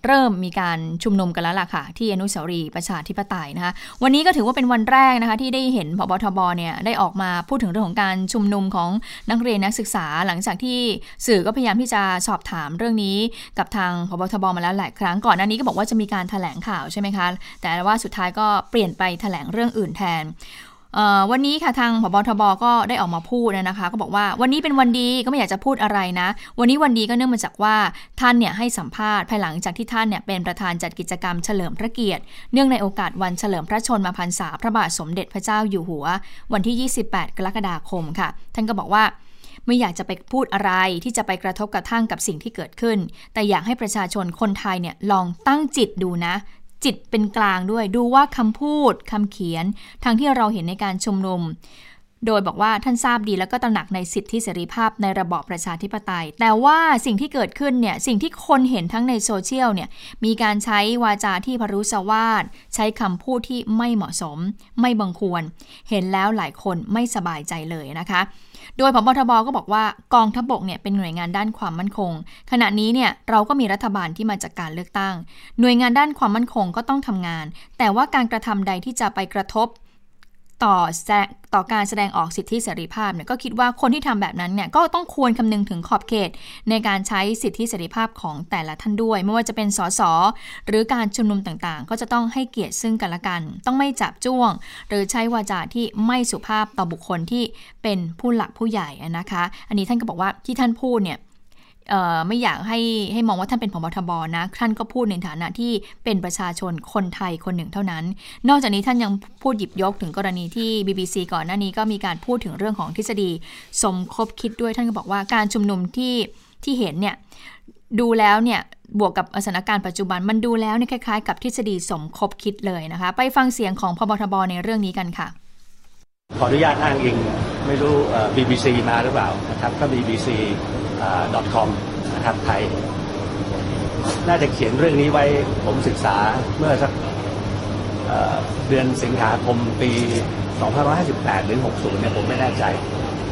Speaker 2: เริ่มมีการชุมนุมกันแล้วล่ะค่ะ ที่อนุสาวรีย์ประชาธิปไตยนะคะ วันนี้ก็ถือว่าเป็นวันแรกนะคะที่ได้เห็นพบทบเนี่ยได้ออกมาพูดถึงเรื่องของการชุมนุมของนักเรียนนักศึกษาหลังจากที่สื่อก็พยายามที่จะสอบถามเรื่องนี้กับทางพบทบมาแล้วหลายครั้งก่อนหน้านี้ก็บอกว่าจะมีการถแถลงข่าวใช่ไหมคะ แต่ว่าสุดท้ายก็เปลี่ยนไปถแถลงเรื่องอื่นแทนวันนี้ค่ะทางพบทบก็ได้ออกมาพูดนะคะ ก็บอกว่าวันนี้เป็นวันดีก็ไม่อยากจะพูดอะไรนะ วันนี้วันดีก็เนื่องมาจากว่าท่านเนี่ยให้สัมภาษณ์ภายหลังจากที่ท่านเนี่ยเป็นประธานจัดกิจกรรมเฉลิมพระเกียรติ เนื่องในโอกาสวันเฉลิมพระชนมพรรษาพระบาทสมเด็จพระเจ้าอยู่หัว วันที่ 28 กรกฎาคมค่ะ ท่านก็บอกว่า ไม่อยากจะไปพูดอะไรที่จะไปกระทบกระทั่งกับสิ่งที่เกิดขึ้น แต่อยากให้ประชาชนคนไทยเนี่ยลองตั้งจิตดูนะ จิตเป็นกลางด้วยดูว่าคำพูดคำเขียนทางที่เราเห็นในการชุมนุม โดยบอกว่าท่านทราบดีแล้วก็ตระหนักในสิทธิเสรีภาพในระบอบประชาธิปไตย แต่ว่าสิ่งที่เกิดขึ้นเนี่ยสิ่งที่คนเห็นทั้งในโซเชียลเนี่ยมีการใช้วาจาที่พรุษวาดใช้คำพูดที่ไม่เหมาะสม ไม่บังควร เห็นแล้วหลายคนไม่สบายใจเลยนะคะ โดยพบทบก็บอกว่ากองทัพบกเนี่ยเป็นหน่วยงานด้านความมั่นคง ขณะนี้เนี่ยเราก็มีรัฐบาลที่มาจากการเลือกตั้ง หน่วยงานด้านความมั่นคงก็ต้องทำงาน แต่ว่าการกระทำใดที่จะไปกระทบ ต่อต่อการแสดงออกสิทธิเสรีภาพเนี่ยก็คิดว่าคนที่ทำแบบนั้นเนี่ยก็ต้องควรคำนึงถึงขอบเขต ในการใช้สิทธิเสรีภาพของแต่ละท่านด้วย ไม่ว่าจะเป็นสสหรือการชุมนุมต่างๆ ก็จะต้องให้เกียรติซึ่งกันและกัน ต้องไม่จับจ้วง หรือใช้วาจาที่ไม่สุภาพต่อบุคคลที่เป็นผู้หลักผู้ใหญ่นะคะ อันนี้ท่านก็บอกว่าที่ท่านพูดเนี่ย ไม่อยากให้ให้มองว่าท่านเป็นผบทบนะ ท่านก็พูดในฐานะที่เป็นประชาชนคนไทยคนหนึ่งเท่านั้น นอกจากนี้ท่านยังพูดหยิบยกถึงกรณีที่ BBC ก่อนหน้านี้ก็มีการพูดถึงเรื่องของทฤษฎี สมคบคิดด้วยท่านก็บอกว่าการชุมนุมที่ที่เห็นเนี่ยดูแล้วเนี่ยบวกกับสถานการณ์ปัจจุบันมันดูแล้วเนี่ยคล้ายๆ กับทฤษฎีสมคบคิดเลยนะคะ ไปฟังเสียงของพบทบในเรื่องนี้กันค่ะ
Speaker 5: ขออนุญาตอ้างอิง ไม่รู้ BBC มาหรือเปล่านะครับก็ BBC .com นะครับไทย น่าจะเขียนเรื่องนี้ไว้ผมศึกษาเมื่อสักเดือนสิงหาคมปี 2558 หรือ 60 เนี่ยผมไม่แน่ใจ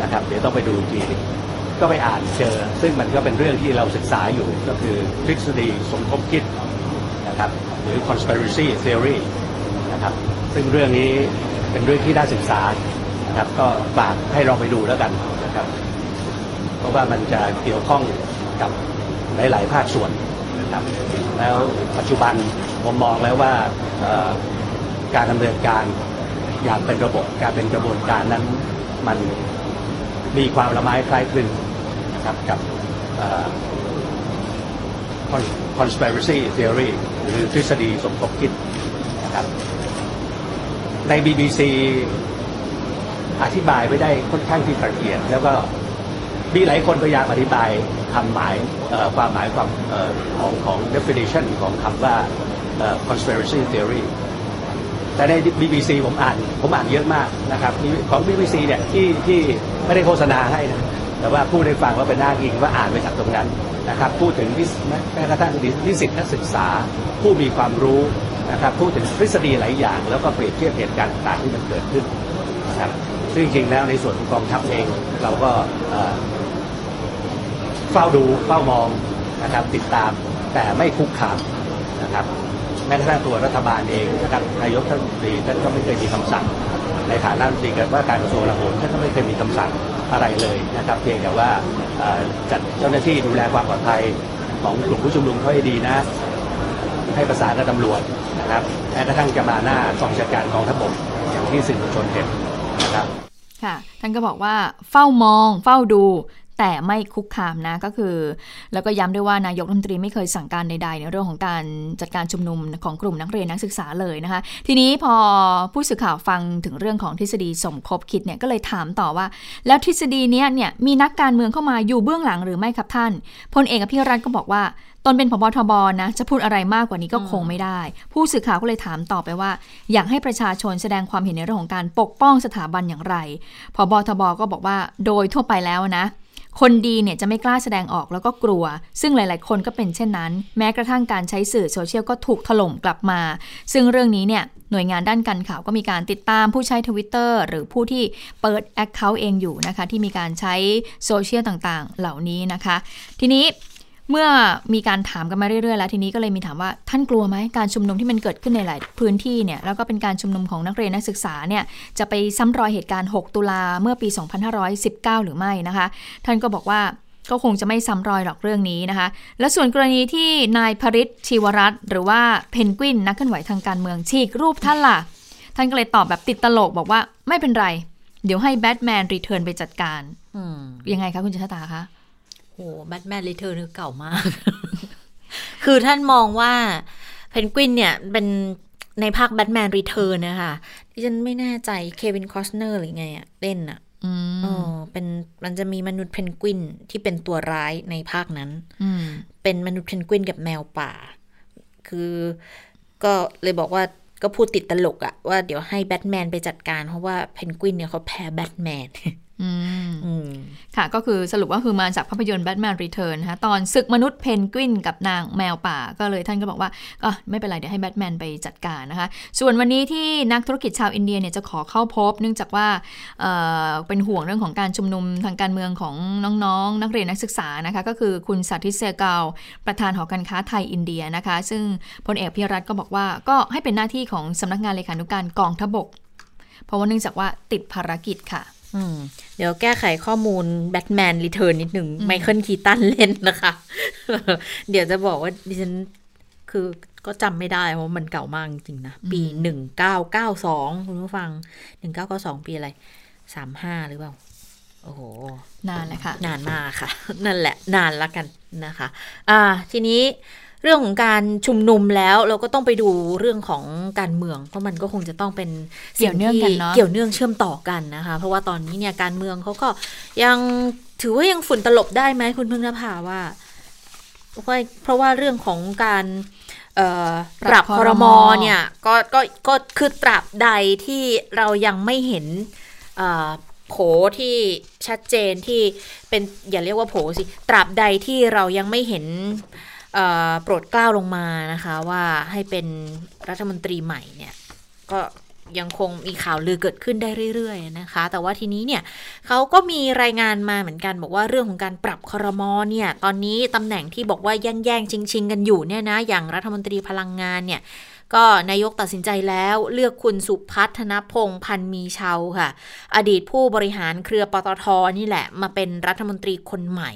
Speaker 5: นะครับ เดี๋ยวต้องไปดูทีก็ไปอ่านเจอ ซึ่งมันก็เป็นเรื่องที่เราศึกษาอยู่ก็คือทฤษฎีสมคบคิดนะครับหรือ conspiracy theory นะครับ ซึ่งเรื่องนี้เป็นเรื่องที่น่าศึกษา นะครับ ก็ฝากให้ลองไปดูแล้วกันนะครับ เพราะว่ามันจะเกี่ยวข้องกับหลาย ๆ ภาคส่วนนะครับ แล้วปัจจุบันผมมองแล้วว่าการดำเนินการอย่างเป็นระบบการเป็นกระบวนการนั้นมันมีความละไม้คล้ายคลึงนะครับกับ conspiracy theory หรือทฤษฎีสมคบคิดนะครับใน BBC อธิบายไว้ได้ค่อนข้างที่ละเอียดแล้วก็มีหลายคนพยายามอธิบายคำหมายความหมายความของของ definition ของคำว่า conspiracy theory แต่ใน BBC ผมอ่านผมอ่านเยอะมากนะครับของ BBC เนี่ยที่ที่ไม่ได้โฆษณาให้นะแต่ว่าพูดให้ฟังว่าเป็นหน้าอิงว่าอ่านไปจากตรงนั้นนะครับพูดถึงแม้กระทั่งนิสิตนักศึกษา ผู้มีความรู้นะครับพูดถึงทฤษฎีหลายอย่าง แล้วก็เปรียบเทียบเหตุการณ์ต่างที่มันเกิดขึ้นนะครับ ซึ่งจริงๆแล้วในส่วนของกองทัพเอง เราก็เฝ้าดูเฝ้ามองนะครับติดตามแต่ไม่คุกคามนะครับแม้กระทั่งตัวรัฐบาลเองนะครับนายกท่านตรีท่านก็ไม่เคยมีคำสั่ง ในฐานะตีกับว่าการกระทรวงกลาโหมท่านก็ไม่เคยมีคำสั่งอะไรเลยนะครับเพียงแต่ว่าจัดเจ้าหน้าที่ดูแลความปลอดภัยของกลุ่มผู้ชุมนุมเขาให้ดีนะ ให้ประสานกับตำรวจนะครับแม้กระทั่งจะมาหน้ากองจัดการกองทัพบกอย่างที่สื่อมวลชนเห็น ค่ะ
Speaker 2: ท่านก็บอกว่า เฝ้ามอง เฝ้าดู แต่ไม่คุกคามนะก็คือ แล้วก็ย้ำด้วยว่านายกรัฐมนตรีไม่เคยสั่งการใดๆ ในเรื่องของการจัดการชุมนุมของกลุ่มนักเรียนนักศึกษาเลยนะคะ ทีนี้พอผู้สื่อข่าวฟังถึงเรื่องของทฤษฎีสมคบคิดเนี่ยก็เลยถามต่อว่า แล้วทฤษฎีนี้เนี่ยมีนักการเมืองเข้ามาอยู่เบื้องหลังหรือไม่ครับท่านพลเอกอภิรัตน์ก็บอกว่าตนเป็นพบทบนะจะพูดอะไรมากกว่านี้ก็คงไม่ได้ ผู้สื่อข่าวก็เลยถามต่อไปว่า อยากให้ประชาชนแสดงความเห็นในเรื่องของการปกป้องสถาบันอย่างไรผบ.ทบ.ก็บอกว่าโดยทั่วไปแล้วนะ คนดีเนี่ยจะไม่กล้าแสดงออกแล้วก็กลัว ซึ่งหลาย ๆ คนก็เป็นเช่นนั้น แม้กระทั่งการใช้สื่อโซเชียลก็ถูกถล่มกลับมา ซึ่งเรื่องนี้เนี่ยหน่วยงานด้านการข่าวก็มีการติดตามผู้ใช้ทวิตเตอร์หรือผู้ที่เปิด account เองอยู่นะคะ ที่มีการใช้โซเชียลต่าง ๆ เหล่านี้นะคะ ทีนี้ เมื่อมีการถามกันมาเรื่อยๆ แล้วทีนี้ก็เลยมีถามว่าท่านกลัวไหมการชุมนุมที่มันเกิดขึ้นในหลายพื้นที่เนี่ยแล้วก็เป็นการชุมนุมของนักเรียนนักศึกษาเนี่ยจะไปซ้ำรอยเหตุการณ์ 6 ตุลาเมื่อปี 2519 หรือไม่นะคะ ท่านก็บอกว่าก็คงจะไม่ซ้ำรอยหรอกเรื่องนี้นะคะ และส่วนกรณีที่นายพริตชีวรัตน์หรือว่าเพนกวินนักเคลื่อนไหวทางการเมืองฉีกรูปท่านล่ะ ท่านก็เลยตอบแบบติดตลกบอกว่าไม่เป็นไร เดี๋ยวให้แบทแมนรีเทิร์นไปจัดการยังไงคะคุณจัตาคะ
Speaker 1: โอ้แบทแมนรีเทิร์นเก่ามาก คือท่านมองว่าเพนกวินเนี่ยเป็นในภาค Batman Returns นะคะที่ฉันไม่แน่ใจเควินคอสเนอร์หรือไงอะเล่นอะอ๋อเป็นมันจะมีมนุษย์เพนกวินที่เป็นตัวร้ายในภาคนั้นเป็นมนุษย์เพนกวินกับแมวป่า คือก็เลยบอกว่าก็พูดติดตลกอะว่าเดี๋ยวให้แบทแมนไปจัดการ เพราะว่าเพนกวินเนี่ยเขาแพ้แบทแมน
Speaker 2: ค่ะก็คือสรุปว่าคือมาจากภาพยนตร์ Batman Returns นะคะตอนศึกมนุษย์เพนกวินกับนางแมวป่า ก็เลยท่านก็บอกว่าก็ไม่เป็นไร เดี๋ยวให้แบทแมนไปจัดการนะคะ ส่วนวันนี้ที่นักธุรกิจชาวอินเดียเนี่ยจะขอเข้าพบ เนื่องจากว่าเป็นห่วงเรื่องของการชุมนุมทางการเมืองของน้องๆ นักเรียนนักศึกษานะคะก็คือคุณสาธิตเซกาประธานหอการค้าไทยอินเดียนะคะ ซึ่งพลเอกอภิรัชต์ก็บอกว่าก็ให้เป็นหน้าที่ของสำนักงานเลขานุการกองทัพบก เพราะว่าเนื่องจากว่าติดภารกิจค่ะ
Speaker 1: เดี๋ยวแก้ไขข้อมูล Batman Returns นิดหนึ่งไมเคิลคีตันเล่นนะคะ เดี๋ยวจะบอกว่าดิฉันคือก็จำไม่ได้เพราะมันเก่ามากจริงนะ ปีหนึ่งเก้าเก้าสองคุณผู้ฟังหนึ่งเก้าเก้าสองปีอะไรสามห้าหรือเปล่า โอ้โห
Speaker 2: นานเลยค่ะ
Speaker 1: นานมากค่ะ นั่นแหละ นานละกันนะคะ อ่า ทีนี้ เรื่องของการชุมนุมแล้วเราก็ต้องไปดูเรื่องของการเมือง เพราะมันก็คงจะต้องเป็น
Speaker 2: เกี่ยวเนื่องกันเนาะ
Speaker 1: เกี่ยวเนื่องเชื่อมต่อกันนะคะ เพราะว่าตอนนี้เนี่ยการเมืองเขาก็ยังถือว่ายังฝุ่นตลบได้ไหมคุณพึ่งนภาว่าเพราะว่าเรื่องของการปรับคอรมอเนี่ยก็ก็ก็คือตราบใดที่เรายังไม่เห็นโผที่ชัดเจนที่เป็นอย่าเรียกว่าโผสิตราบใดที่เรายังไม่เห็น โปรดกล้าวลงมานะคะว่าให้เป็นรัฐมนตรีใหม่เนี่ยก็ยังคงมีข่าวลือเกิดขึ้นได้เรื่อยๆนะคะ แต่ว่าทีนี้เนี่ยเขาก็มีรายงานมาเหมือนกัน บอกว่าเรื่องของการปรับคอรมอเนี่ยตอนนี้ตำแหน่งที่บอกว่าแย่งแย่งชิงชิงกันอยู่เนี่ยนะอย่างรัฐมนตรีพลังงานเนี่ยก็นายกตัดสินใจแล้วเลือกคุณสุพัฒนพงษ์พันมีเชาค่ะ อดีตผู้บริหารเครือปตทนี่แหละ มาเป็นรัฐมนตรีคนใหม่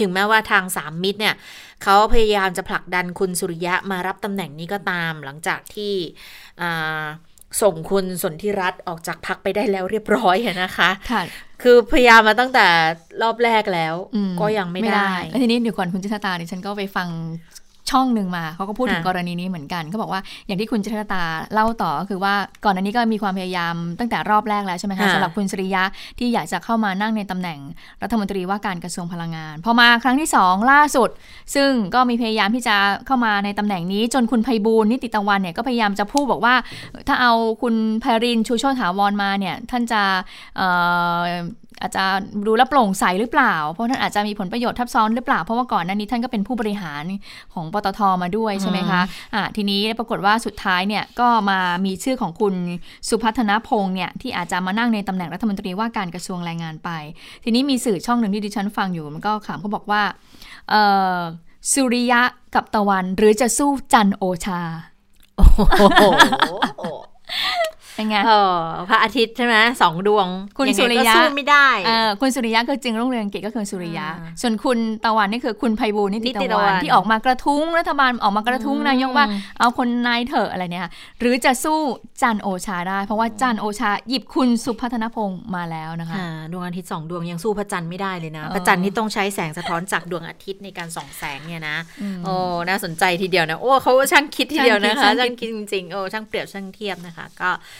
Speaker 1: ถึงแม้ว่าทางสามมิตรเนี่ยเขาพยายามจะผลักดันคุณสุริยะมารับตำแหน่งนี้ก็ตาม หลังจากที่ส่งคุณสนธิรัตน์ออกจากพักไปได้แล้วเรียบร้อยนะคะ
Speaker 2: ค่ะ
Speaker 1: คือพยายามมาตั้งแต่รอบแรกแล้ว ก็ยังไม่ได้
Speaker 2: แล้วทีนี้เดี๋ยวก่อนคุณจิตตาดิฉันก็ไปฟัง ช่องหนึ่งมาเขาก็พูดถึงกรณีนี้เหมือนกันเขาบอกว่าอย่างที่คุณจิตตาเล่าต่อก็คือว่าก่อนอันนี้ก็มีความพยายามตั้งแต่รอบแรกแล้วใช่ไหมคะสำหรับคุณสริยะที่อยากจะเข้ามานั่งในตำแหน่งรัฐมนตรีว่าการกระทรวงพลังงาน พอมาครั้งที่สองล่าสุด ซึ่งก็มีพยายามที่จะเข้ามาในตำแหน่งนี้ จนคุณไพบูลนิติตะวันเนี่ยก็พยายามจะพูดบอกว่า ถ้าเอาคุณไพรินชูโชติถาวรมาเนี่ยท่านจะ อาจจะดูแลโปร่งใสหรือเปล่า เพราะท่านอาจจะมีผลประโยชน์ทับซ้อนหรือเปล่า เพราะว่าก่อนหน้านี้ท่านก็เป็นผู้บริหารของปตทมาด้วยใช่ไหมคะะทีนี้ปรากฏว่าสุดท้ายเนี่ยก็มามีชื่อของคุณสุพัฒนพงศ์เนี่ยที่อาจจะมานั่งในตำแหน่งรัฐมนตรีว่าการกระทรวงแรงงานไป ทีนี้มีสื่อช่องหนึ่งที่ดิฉันฟังอยู่มันก็ขำเขาบอกว่าสุริยะกับตะวันหรือจะสู้จันโอชา
Speaker 1: โอ้โห
Speaker 2: เป็นไง
Speaker 1: เออพระอาทิตย์ใช่ไหมสองดวง
Speaker 2: คุณสุริยะ
Speaker 1: สู้ไม่ได้
Speaker 2: เออคุณสุริยะคือจริงรุ่งเรืองกิจก็คือสุริยะ ส่วนคุณตะวันนี่คือคุณไพบูลนิติตะวันที่ออกมากระทุ้งรัฐบาลออกมากระทุ้งนายกว่าเอาคนนายเถอะอะไรเนี่ยหรือจะสู้จันโอชาได้ เพราะว่าจันโอชาหยิบคุณสุพัฒนพงศ์มาแล้วนะคะ
Speaker 1: ดวงอาทิตย์สองดวงยังสู้พระจันทร์ไม่ได้เลยนะพระจันทร์นี่ต้องใช้แสงสะท้อนจากดวงอาทิตย์ในการส่องแสงเนี่ยนะโอ้น่าสนใจทีเดียวนะโอ้เขาช่างคิดทีเดียวนะคะช่างคิดจริงๆโอ้ช่างเปรียบช่างเทียบนะคะ ก็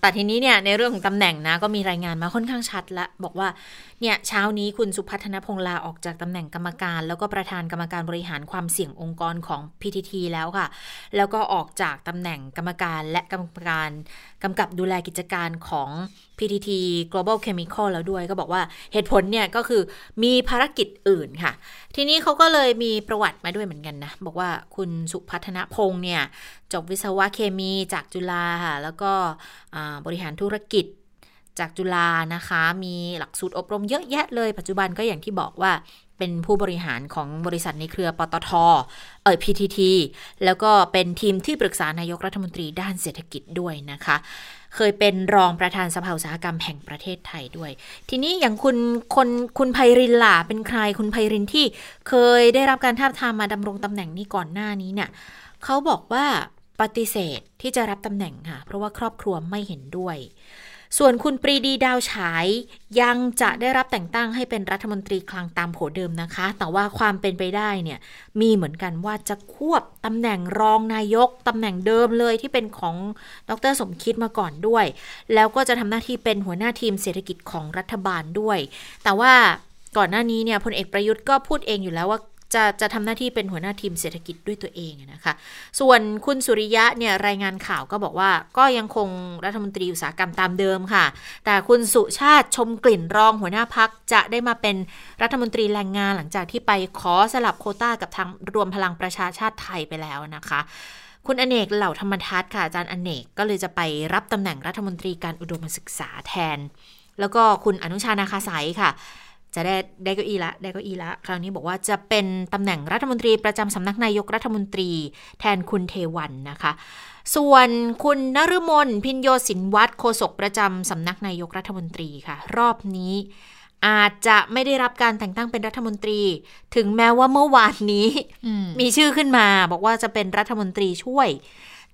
Speaker 1: แต่ทีนี้เนี่ยในเรื่องของตำแหน่งนะก็มีรายงานมาค่อนข้างชัดละบอกว่าเนี่ยเช้านี้คุณสุพัฒนพงษ์ลาออกจากตำแหน่งกรรมการ แล้วก็ประธานกรรมการบริหารความเสี่ยงองค์กรของ PTT แล้วค่ะ แล้วก็ออกจากตำแหน่งกรรมการและกรรมการกำกับดูแลกิจการของ PTT Global Chemical แล้วด้วยก็บอกว่าเหตุผลเนี่ยก็คือมีภารกิจอื่นค่ะ ทีนี้เขาก็เลยมีประวัติมาด้วยเหมือนกันนะ บอกว่าคุณสุพัฒนพงษ์เนี่ยจบวิศวะเคมีจากจุฬาค่ะแล้วก็บริหารธุรกิจจากจุฬานะคะ มีหลักสูตรอบรมเยอะแยะเลย ปัจจุบันก็อย่างที่บอกว่าเป็นผู้บริหารของบริษัทในเครือปตท เอ่ย PTT แล้วก็เป็นทีมที่ปรึกษานายกรัฐมนตรีด้านเศรษฐกิจด้วยนะคะ เคยเป็นรองประธานสภาอุตสาหกรรมแห่งประเทศไทยด้วย ทีนี้อย่างคุณคนคุณไพรินล่ะเป็นใครคุณไพรินที่เคยได้รับการทาบทามมาดำรงตำแหน่งนี้ก่อนหน้านี้เนี่ยเขาบอกว่า ปฏิเสธที่จะรับตำแหน่งค่ะ เพราะว่าครอบครัวไม่เห็นด้วย ส่วนคุณปรีดีดาวฉายยังจะได้รับแต่งตั้งให้เป็นรัฐมนตรีคลังตามโผเดิมนะคะ แต่ว่าความเป็นไปได้เนี่ยมีเหมือนกันว่าจะควบตำแหน่งรองนายกตำแหน่งเดิมเลยที่เป็นของดรสมคิดมาก่อนด้วย แล้วก็จะทำหน้าที่เป็นหัวหน้าทีมเศรษฐกิจของรัฐบาลด้วย แต่ว่าก่อนหน้านี้เนี่ยพลเอกประยุทธ์ก็พูดเองอยู่แล้วว่า จะจะทำหน้าที่เป็นหัวหน้าทีมเศรษฐกิจด้วยตัวเองนะคะ ส่วนคุณสุริยะเนี่ยรายงานข่าวก็บอกว่า ก็ยังคงรัฐมนตรีอุตสาหกรรมตามเดิมค่ะ แต่คุณสุชาติชมกลิ่นรองหัวหน้าพักจะได้มาเป็นรัฐมนตรีแรงงานหลังจากที่ไปขอสลับโคต้ากับทางรวมพลังประชาชาติไทยไปแล้วนะคะคุณอเนกเหล่าธรรมทัศน์ค่ะอาจารย์อเนกก็เลยจะไปรับตำแหน่งรัฐมนตรีการอุดมศึกษาแทน แล้วก็คุณอนุชานาคาสายค่ะ จะได้ได้เก้าอี้ละได้เก้าอี้ละ คราวนี้บอกว่าจะเป็นตำแหน่งรัฐมนตรีประจำสำนักนายกรัฐมนตรีแทนคุณเทวันนะคะ ส่วนคุณนฤมลพินโยสินวัตรโฆษกประจำสำนักนายกรัฐมนตรีค่ะ รอบนี้อาจจะไม่ได้รับการแต่งตั้งเป็นรัฐมนตรี ถึงแม้ว่าเมื่อวานนี้มมีชื่อขึ้นมา บอกว่าจะเป็นรัฐมนตรีช่วย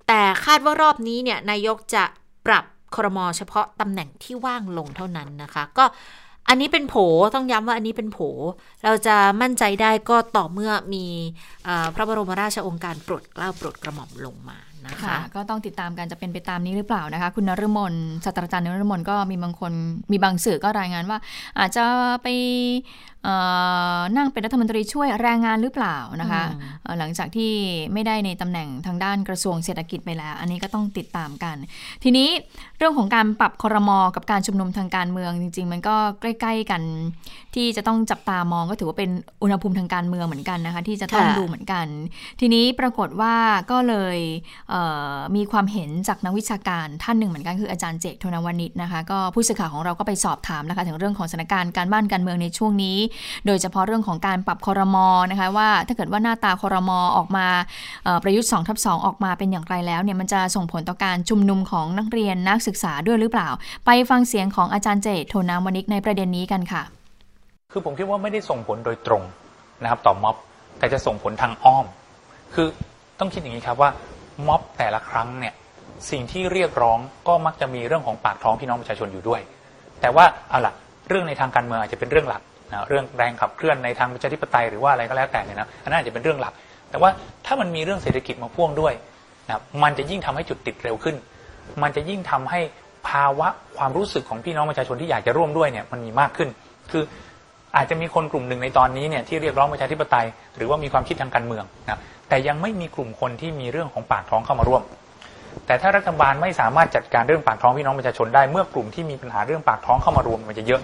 Speaker 1: แต่คาดว่ารอบนี้เนี่ยนายกจะปรับครมเฉพาะตำแหน่งที่ว่างลงเท่านั้นนะคะ ก็ อันนี้เป็นโผต้องย้ำว่าอันนี้เป็นโผ เราจะมั่นใจได้ก็ต่อเมื่อมีพระบรมราชองค์การโปรดเกล้าโปรดกระหม่อมลงมานะคะ
Speaker 2: ก็ต้องติดตามกันจะเป็นไปตามนี้หรือเปล่านะคะ คุณนรมนศาสตราจารย์นรมนก็มีบางคนมีบางสื่อก็รายงานว่า อาจจะไปนั่งเป็นรัฐมนตรีช่วยแรงงานหรือเปล่านะคะหลังจากที่ไม่ได้ในตำแหน่งทางด้านกระทรวงเศรษฐกิจไปแล้ว อันนี้ก็ต้องติดตามกัน ทีนี้เรื่องของการปรับคอรมอกับการชุมนุมทางการเมืองจริง ๆ มันก็ใกล้ ๆกันที่จะต้องจับตามองก็ถือว่าเป็นอุณหภูมิทางการเมืองเหมือนกันนะคะที่จะต้องดูเหมือนกัน ทีนี้ปรากฏว่าก็เลยเมีความเห็นจากนักวิชาการท่านหนึ่งเหมือนกันคืออาจารย์เจกโทนวานิชนะคะก็ผู้สื่อข่าวของเราก็ไปสอบถามนะคะถึงเรื่องของสถานการณ์การบ้านการเมืองในช่วงนี้โดยเฉพาะเรื่องของการปรับคอรมอนะคะว่าถ้าเกิดว่าหน้าตาคอรมอออกมาประยุทธ์2ทับ2ออกมาเป็นอย่างไรแล้วเนี่ยมันจะส่งผลต่อการชุมนุมของนักเรียนนักศึกษาด้วยหรือเปล่า ไปฟังเสียงของอาจารย์เจตโทนามวนิกในประเด็นนี้กันค่ะ
Speaker 6: คือผมคิดว่าไม่ได้ส่งผลโดยตรงนะครับต่อม็อบแต่จะส่งผลทางอ้อม คือต้องคิดอย่างนี้ครับว่าม็อบแต่ละครั้งเนี่ยสิ่งที่เรียกร้องก็มักจะมีเรื่องของปากท้องพี่น้องประชาชนอยู่ด้วย แต่ว่าเอาล่ะเรื่องในทางการเมืองอาจจะเป็นเรื่องหลัก นะเรื่องแรงขับเคลื่อนในทางประชาธิปไตยหรือว่าอะไรก็แล้วแต่เนี่ยนะอันนั้นอาจจะเป็นเรื่องหลัก แต่ว่าถ้ามันมีเรื่องเศรษฐกิจมาพ่วงด้วยนะมันจะยิ่งทำให้จุดติดเร็วขึ้น มันจะยิ่งทำให้ภาวะความรู้สึกของพี่น้องประชาชนที่อยากจะร่วมด้วยเนี่ยมันมีมากขึ้น คืออาจจะมีคนกลุ่มหนึ่งในตอนนี้เนี่ยที่เรียกร้องประชาธิปไตย หรือว่ามีความคิดทางการเมืองนะแต่ยังไม่มีกลุ่มคนที่มีเรื่องของปากท้องเข้ามาร่วม แต่ถ้ารัฐบาลไม่สามารถจัดการเรื่องปากท้องพี่น้องประชาชนได้เมื่อกลุ่มที่มีปัญหาเรื่องปากท้องเข้ามารวมมันจะเยอะ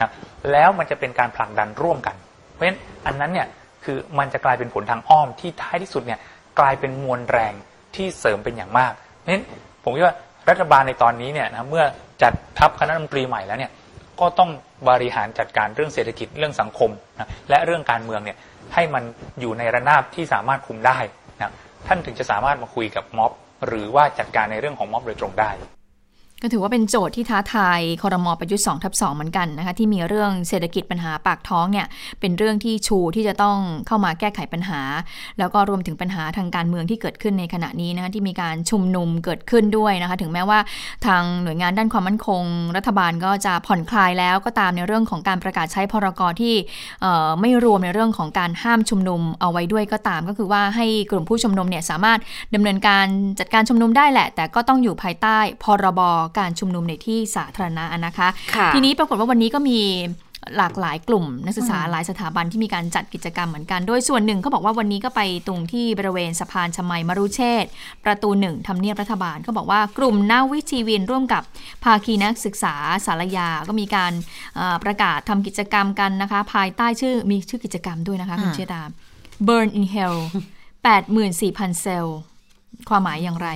Speaker 6: นะแล้วมันจะเป็นการผลักดันร่วมกัน เพราะฉะนั้นอันนั้นเนี่ยคือมันจะกลายเป็นผลทางอ้อมที่ท้ายที่สุดเนี่ยกลายเป็นมวลแรงที่เสริมเป็นอย่างมากเพราะฉะนั้นผมคิดว่ารัฐบาลในตอนนี้เนี่ยนะเมื่อจัดทัพคณะรัฐมนตรีใหม่แล้วเนี่ยก็ต้องบริหารจัดการเรื่องเศรษฐกิจเรื่องสังคมนะและเรื่องการเมืองเนี่ยให้มันอยู่ในระนาบที่สามารถคุมได้นะท่านถึงจะสามารถมาคุยกับม็อบหรือว่าจัดการในเรื่องของม็อบโดยตรงได้
Speaker 2: ก็ถือว่าเป็นโจทย์ที่ท้าทายคอรมอประยุทธ์2ทับ2เหมือนกันนะคะที่มีเรื่องเศรษฐกิจปัญหาปากท้องเนี่ยเป็นเรื่องที่ชูที่จะต้องเข้ามาแก้ไขปัญหา แล้วก็รวมถึงปัญหาทางการเมืองที่เกิดขึ้นในขณะนี้นะคะที่มีการชุมนุมเกิดขึ้นด้วยนะคะถึงแม้ว่าทางหน่วยงานด้านความมั่นคง รัฐบาลก็จะผ่อนคลายแล้วก็ตามในเรื่องของการประกาศใช้พรกรที่ไม่รวมในเรื่องของการห้ามชุมนุมเอาไว้ด้วยก็ตาม ก็คือว่าให้กลุ่มผู้ชุมนุมเนี่ยสามารถดำเนินการจัดการชุมนุมได้แหละ แต่ก็ต้องอยู่ภายใต้พรบการชุมนุมในที่สาธารณะนะคะคะทีนี้ปรากฏว่าวันนี้ก็มีหลากหลายกลุ่มนักศึกษาหลายสถาบันที่มีการจัดกิจกรรมเหมือนกัน โดยส่วนหนึ่งเขาบอกว่าวันนี้ก็ไปตรงที่บริเวณสะพานชมัยมรุเชษประตูหนึ่งทำเนียบรัฐบาลเขาบอกว่ากลุ่มนาวิชีวินร่วมกับภาคีนักศึกษาสารยา ก็มีการประกาศทำกิจกรรมกันนะคะ ภายใต้ชื่อมีชื่อกิจกรรมด้วยนะคะคุณเชดา Burn in Hell 84,000 เซลล์ความหมายอย่างไร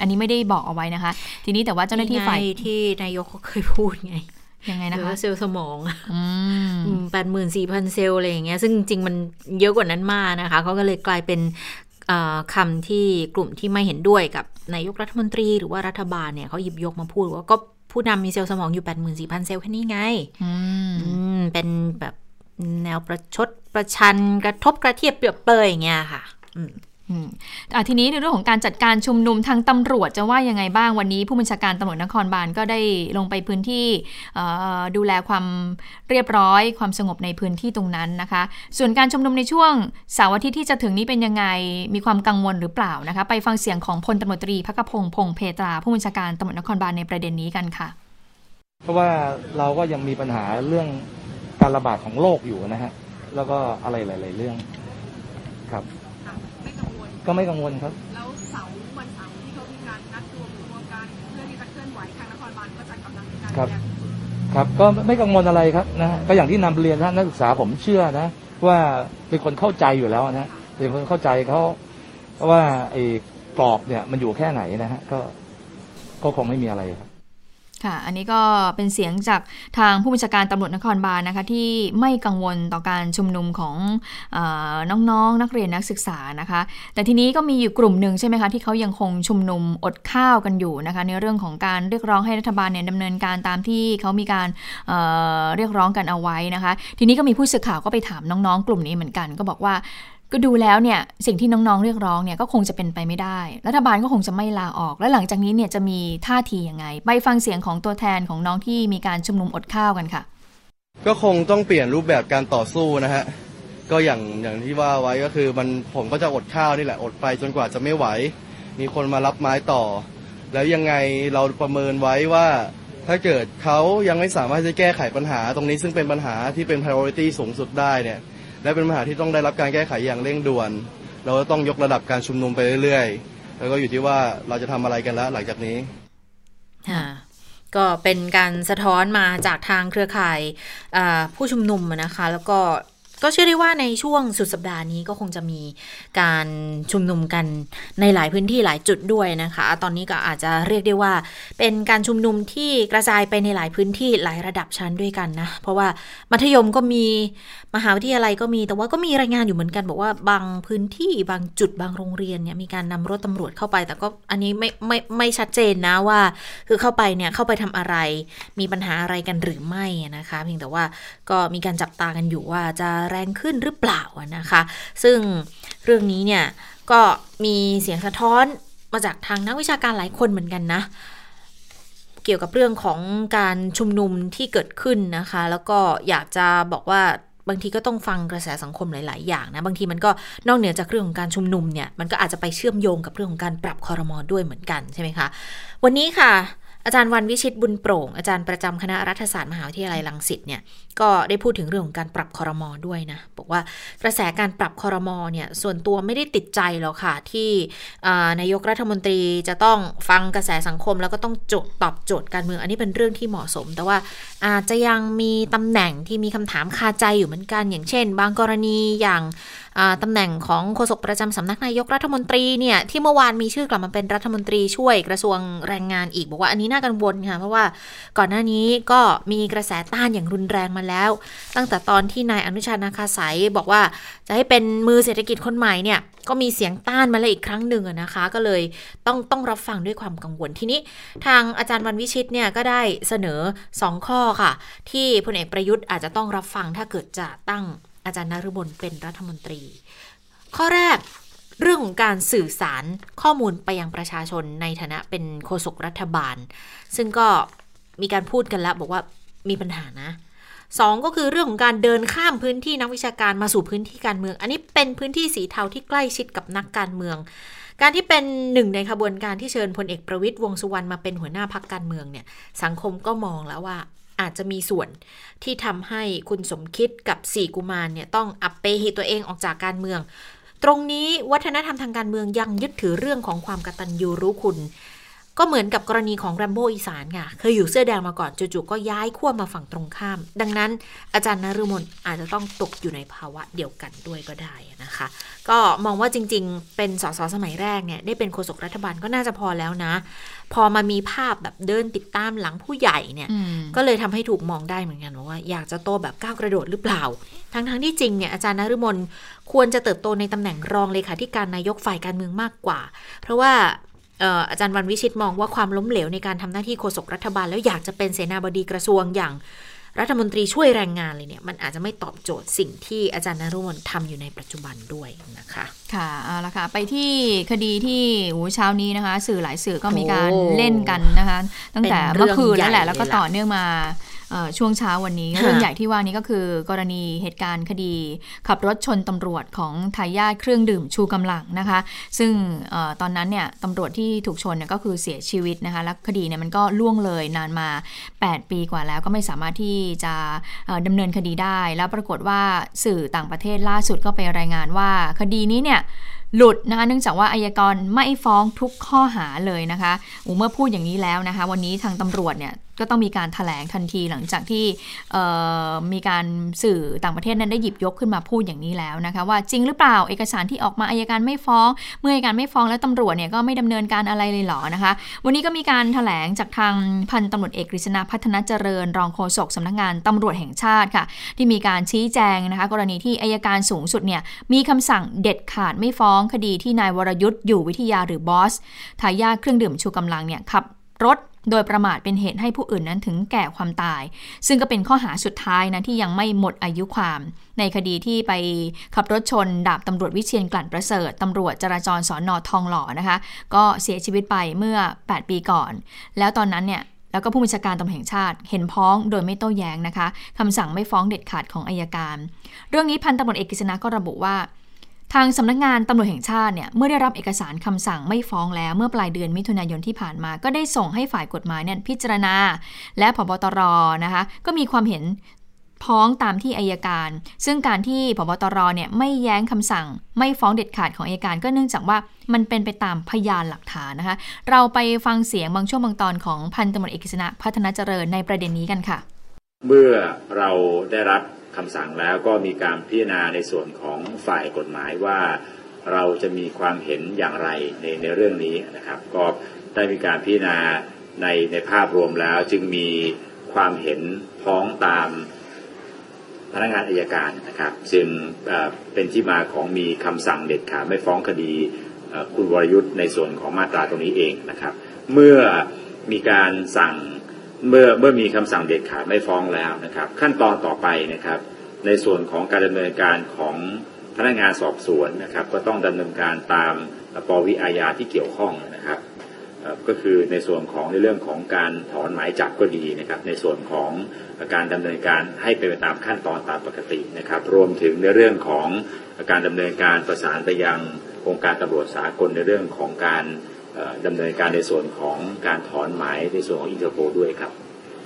Speaker 2: อันนี้ไม่ได้บอกเอาไว้นะคะ ทีนี้แต่ว่าเจ้าหน้าที่ฝ่าย
Speaker 1: ที่นายกเขาเคยพูดไง
Speaker 2: ยังไงนะคะ
Speaker 1: เซลล์สมองแปดหมื่นสี่พันเซลล์อะไรอย่างเงี้ย ซึ่งจริงมันเยอะกว่านั้นมากนะคะ เขาก็เลยกลายเป็นคำที่กลุ่มที่ไม่เห็นด้วยกับนายกรัฐมนตรีหรือว่ารัฐบาลเนี่ยเขาหยิบยกมาพูดว่าก็ผู้นำมีเซลล์สมองอยู่แปดหมื่นสี่พันเซลล์แค่นี้ไง เป็นแบบแนวประชดประชันกระทบกระเทียบเปรียบเปยอย่างเงี้ยค่ะ
Speaker 2: ทีนี้ในเรื่องของการจัดการชุมนุมทางตำรวจจะว่ายังไงบ้างวันนี้ผู้บัญชาการตำรวจนครบาลก็ได้ลงไปพื้นที่ดูแลความเรียบร้อยความสงบในพื้นที่ตรงนั้นนะคะ ส่วนการชุมนุมในช่วงเสาร์อาทิตย์ที่จะถึงนี้เป็นยังไงมีความกังวลหรือเปล่านะคะ ไปฟังเสียงของพลตำรวจตรีพักพงศ์พงเพตรา ผู้บัญชาการตำรวจนครบาลในประเด็นนี้กันค่ะ
Speaker 7: เพราะว่าเราก็ยังมีปัญหาเรื่องการระบาดของโรคอยู่นะฮะแล้วก็อะไรหลาย ๆ เรื่องครับ ก็ไม่กังวลครับ
Speaker 8: แล้วเสาร์วันเสาร์ที่เขามีการนัดรวมตัวกันเพื่อที่จะเคลื่อนไหวทางนครบาลก็จะกำลังการ
Speaker 7: ครับ ครับ ก็ไม่กังวลอะไรครับนะก็อย่างที่นำเรียนท่านนักศึกษาผมเชื่อนะ ว่าเป็นคนเข้าใจอยู่แล้วนะเป็นคนเข้าใจเขาเพราะว่าไอ้กรอบเนี่ยมันอยู่แค่ไหนนะฮะก็ก็คงไม่มีอะไรครับ
Speaker 2: ค่ะ อันนี้ก็เป็นเสียงจากทางผู้บัญชาการตำรวจนครบาลนะคะที่ไม่กังวลต่อการชุมนุมของอน้องๆนนักเรียนนักศึกษานะคะ แต่ทีนี้ก็มีอยู่กลุ่มหนึ่งใช่ไหมคะที่เขายังคงชุมนุมอดข้าวกันอยู่นะคะในเรื่องของการเรียกร้องให้รัฐบาลเนี่ยดำเนินการตามที่เขามีการเเรียกร้องกันเอาไว้นะคะ ทีนี้ก็มีผู้สื่อข่าวก็ไปถามน้องๆ กลุ่มนี้เหมือนกัน ก็บอกว่า ก็ดูแล้วเนี่ยสิ่งที่น้องๆเรียกร้องเนี่ยก็คงจะเป็นไปไม่ได้ รัฐบาลก็คงจะไม่ลาออก และหลังจากนี้เนี่ยจะมีท่าทียังไง ไปฟังเสียงของตัวแทนของน้องที่มีการชุมนุมอดข้าวกันค่ะ
Speaker 9: ก็คงต้องเปลี่ยนรูปแบบการต่อสู้นะฮะก็อย่างอย่างที่ว่าไว้ก็คือมันผมก็จะอดข้าวนี่แหละอดไปจนกว่าจะไม่ไหว มีคนมารับไม้ต่อ แล้วยังไงเราประเมินไว้ว่าถ้าเกิดเขายังไม่สามารถจะแก้ไขปัญหาตรงนี้ซึ่งเป็นปัญหาที่เป็น priority สูงสุดได้เนี่ย และเป็นปัญหาที่ต้องได้รับการแก้ไขอย่างเร่งด่วน เราต้องยกระดับการชุมนุมไปเรื่อยๆ แล้วก็อยู่ที่ว่าเราจะทำอะไรกันแล้วหลังจากนี้
Speaker 1: ก็เป็นการสะท้อนมาจากทางเครือข่ายผู้ชุมนุมนะคะ แล้วก็ ก็เชื่อได้ว่าในช่วงสุดสัปดาห์นี้ก็คงจะมีการชุมนุมกันในหลายพื้นที่หลายจุดด้วยนะคะ ตอนนี้ก็อาจจะเรียกได้ว่า เป็นการชุมนุมที่กระจายไปในหลายพื้นที่หลายระดับชั้นด้วยกันนะ เพราะว่ามัธยมก็มีมหาวิทยาลัยก็มีแต่ว่าก็มีรายงานอยู่เหมือนกัน บอกว่าบางพื้นที่บางจุดบางโรงเรียนเนี่ยมีการนำรถตำรวจเข้าไป แต่ก็อันนี้ไม่ไม่ไม่ชัดเจนนะว่า คือเข้าไปเนี่ยเข้าไปทำอะไร มีปัญหาอะไรกันหรือไม่นะคะ เพียงแต่ว่าก็มีการจับตากันอยู่ว่าจะแรงขึ้นหรือเปล่านะคะ ซึ่งเรื่องนี้เนี่ยก็มีเสียงสะท้อนมาจากทางนักวิชาการหลายคนเหมือนกันนะ เกี่ยวกับเรื่องของการชุมนุมที่เกิดขึ้นนะคะ แล้วก็อยากจะบอกว่าบางทีก็ต้องฟังกระแสสังคมหลาย ๆ อย่างนะบางทีมันก็นอกเหนือจากเรื่องของการชุมนุมเนี่ยมันก็อาจจะไปเชื่อมโยงกับเรื่องของการปรับคอรมอด้วยเหมือนกันใช่ไหมคะวันนี้ค่ะ อาจารย์วันวิชิตบุญโปร่ง อาจารย์ประจำคณะรัฐศาสตร์มหาวิทยาลัยลังสิตเนี่ยก็ได้พูดถึงเรื่องของการปรับคอรมอด้วยนะบอกว่ากระแสการปรับคอรมอเนี่ยส่วนตัวไม่ได้ติดใจหรอกค่ะ ที่นายกรัฐมนตรีจะต้องฟังกระแสสังคม แล้วก็ต้องจทย์ตอบโจทย์การเมือง อันนี้เป็นเรื่องที่เหมาะสม แต่ว่าอาจจะยังมีตำแหน่งที่มีคำถามคาใจอยู่เหมือนกัน อย่างเช่น บางกรณีอย่าง ตำแหน่งของโฆษกประจำสำนักนายกรัฐมนตรีเนี่ยที่เมื่อวานมีชื่อกลับมาเป็นรัฐมนตรีช่วยกระทรวงแรงงานอีก บอกว่าอันนี้น่ากังวลค่ะเพราะว่าก่อนหน้านี้ก็มีกระแสต้านอย่างรุนแรงมาแล้ว ตั้งแต่ตอนที่นายอนุชานาคาสายบอกว่าจะให้เป็นมือเศรษฐกิจคนใหม่เนี่ยก็มีเสียงต้านมาแล้วอีกครั้งหนึ่งนะคะ ก็เลยต้องต้องรับฟังด้วยความกังวลทีนี้ ทางอาจารย์วันวิชิตเนี่ยก็ได้เสนอ 2 ข้อค่ะ ที่พลเอกประยุทธ์อาจจะต้องรับฟังถ้าเกิดจะตั้ง อาจารย์นฤบลเป็นรัฐมนตรี ข้อแรกเรื่องของการสื่อสารข้อมูลไปยังประชาชนในฐานะเป็นโฆษกรัฐบาล ซึ่งก็มีการพูดกันแล้วบอกว่ามีปัญหานะสองก็คือเรื่องของการเดินข้ามพื้นที่นักวิชาการมาสู่พื้นที่การเมือง อันนี้เป็นพื้นที่สีเทาที่ใกล้ชิดกับนักการเมือง การที่เป็นหนึ่งในขบวนการที่เชิญพลเอกประวิตยวงสุวรรณมาเป็นหัวหน้าพักการเมืองเนี่ยสังคมก็มองแล้วว่า อาจจะมีส่วนที่ทำให้คุณสมคิดกับสี่กุมารเนี่ยต้องอัปเปหิตัวเองออกจากการเมือง ตรงนี้วัฒนธรรมทางการเมืองยังยึดถือเรื่องของความกตัญญูรู้คุณ ก็เหมือนกับกรณีของแรมโบ้อีสานค่ะ เคยอยู่เสื้อแดงมาก่อนจู่ๆก็ย้ายขั้วมาฝั่งตรงข้าม ดังนั้นอาจารย์นฤมลอาจจะต้องตกอยู่ในภาวะเดียวกันด้วยก็ได้นะคะ ก็มองว่าจริงๆ เป็นสสสมัยแรกเนี่ยได้เป็นโฆษกรัฐบาลก็น่าจะพอแล้วนะ พอมามีภาพแบบเดินติดตามหลังผู้ใหญ่เนี่ย ก็เลยทำให้ถูกมองได้เหมือนกันว่า อยากจะโตแบบก้าวกระโดดหรือเปล่า ทั้งๆที่จริงเนี่ยอาจารย์นฤมลควรจะเติบโตในตำแหน่งรองเลขาธิการนายกฝ่ายการเมืองมากกว่า เพราะว่าอาจารย์วันวิชิตมองว่าความล้มเหลวในการทำหน้าที่โฆษกรัฐบาล แล้วอยากจะเป็นเสนาบดีกระทรวงอย่าง รัฐมนตรีช่วยแรงงานเลยเนี่ยมันอาจจะไม่ตอบโจทย์สิ่งที่อาจารย์นรุมนทำอยู่ในปัจจุบันด้วยนะคะ
Speaker 2: ค่ะเอาละค่ะไปที่คดีที่เช้านี้นะคะ สื่อหลายสื่อก็มีการเล่นกันนะคะ ตั้งแต่เมื่อคืนแล้วแหละแล้วก็ต่อเนื่องมา ช่วงเช้าวันนี้เรื่องใหญ่ที่ว่านี้ก็คือ กรณีเหตุการณ์คดี ขับรถชนตำรวจของทายาทเครื่องดื่มชูกำลังนะคะ ซึ่งอตอนนั้นเนี่ยตำรวจที่ถูกชนเนี่ยก็คือเสียชีวิตนะคะแล้วคดีเนี่ยมันก็ล่วงเลยนานมา 8 ปีกว่าแล้วก็ไม่สามารถที่จะดำเนินคดีได้ แล้วปรากฏว่าสื่อต่างประเทศล่าสุดก็ไปรายงานว่าคดีนี้เนี่ยหลุดนะคะเนื่องจากว่าอายกรไม่ฟ้องทุกข้อหาเลยนะคะเมื่อพูดอย่างนี้แล้วนะคะ วันนี้ทางตำรวจเนี่ย ก็ต้องมีการถแถลงทันทีหลังจากที่มีการสื่อต่างประเทศนั้นได้หยิบยกขึ้นมาพูดอย่างนี้แล้วนะคะว่าจริงหรือเปล่าเอกสารที่ออกมาอายการไม่ฟ้อง เมื่ออายการไม่ฟ้องแล้วตำรวจเนี่ยก็ไม่ดำเนินการอะไรเลยหรอนะคะ วันนี้ก็มีการถแถลงจากทางพันตำรวจเอกกฤษณาพัฒนาเจริญ รองโฆษกสำนักงานตำรวจแห่งชาติค่ะ ที่มีการชี้แจงนะคะ กรณีที่อายการสูงสุดเนี่ยมีคำสั่งเด็ดขาดไม่ฟ้องคดีที่นายวรยุทธ์อยู่วิทยาหรือบอสทายาทเครื่องดื่มชูกำลังเนี่ยขับรถ โดยประมาทเป็นเหตุให้ผู้อื่นนั้นถึงแก่ความตาย ซึ่งก็เป็นข้อหาสุดท้ายนะที่ยังไม่หมดอายุความ ในคดีที่ไปขับรถชน ดาบตำรวจวิเชียนกลั่นประเสริฐตำรวจจราจรสอนอทองหล่อนะคะ ก็เสียชีวิตไปเมื่อ 8 ปีก่อน แล้วตอนนั้นเนี่ยแล้วก็ผู้บัญชาการตำรวจแห่งชาติ เห็นพ้องโดยไม่โต้แย้งนะคะคำสั่งไม่ฟ้องเด็ดขาดของอายการ เรื่องนี้พันตำรวจเอกกฤษณะก็ระบุว่า ทางสำนักงานตำรวจแห่งชาติเนี่ยเมื่อได้รับเอกสารคำสั่งไม่ฟ้องแล้วเมื่อปลายเดือนมิถุนายนที่ผ่านมา ก็ได้ส่งให้ฝ่ายกฎหมายเนี่ยพิจารณา และพบตรนะคะก็มีความเห็นพ้องตามที่อายการ ซึ่งการที่พบตรเนี่ยไม่แย้งคำสั่ง ไม่ฟ้องเด็ดขาดของอายการ ก็เนื่องจากว่ามันเป็นไปตามพยานหลักฐานนะคะ เราไปฟังเสียงบางช่วงบางตอนของพันตำรวจเอกฤษณะพัฒนาเจริญในประเด็นนี้กันค่ะ
Speaker 10: เมื่อเราได้รับ คำสั่งแล้วก็มีการพิจารณาในส่วนของฝ่ายกฎหมายว่า เราจะมีความเห็นอย่างไรในในเรื่องนี้นะครับ ก็ได้มีการพิจารณาในในภาพรวมแล้วจึงมีความเห็นพ้องตามพนักงานอายการนะครับจึงเอ่อเป็นที่มาของมีคำสั่งเด็ดขาดไม่ฟ้องคดีคุณวรยุทธ์ในส่วนของมาตราตรงนี้เองนะครับ เมื่อมีการสั่ง เมื่อเมื่อมีคำสั่งเด็ดขาดไม่ฟ้องแล้วนะครับ ขั้นตอนต่อไปนะครับ ในส่วนของการดำเนินการของพนักงานสอบสวนนะครับ ก็ต้องดำเนินการตามปวิอาญาที่เกี่ยวข้องนะครับก็คือในส่วนของในเรื่องของการถอนหมายจับก็ดีนะครับ ในส่วนของการดำเนินการให้เป็นไปตามขั้นตอนตามปกตินะครับ รวมถึงในเรื่องของการดำเนินการประสานไปยังองค์การตำรวจสากลในเรื่องของการ ดำเนินการในส่วนของการถอนหมายในส่วนของอินเตอร์โพลด้วยครับ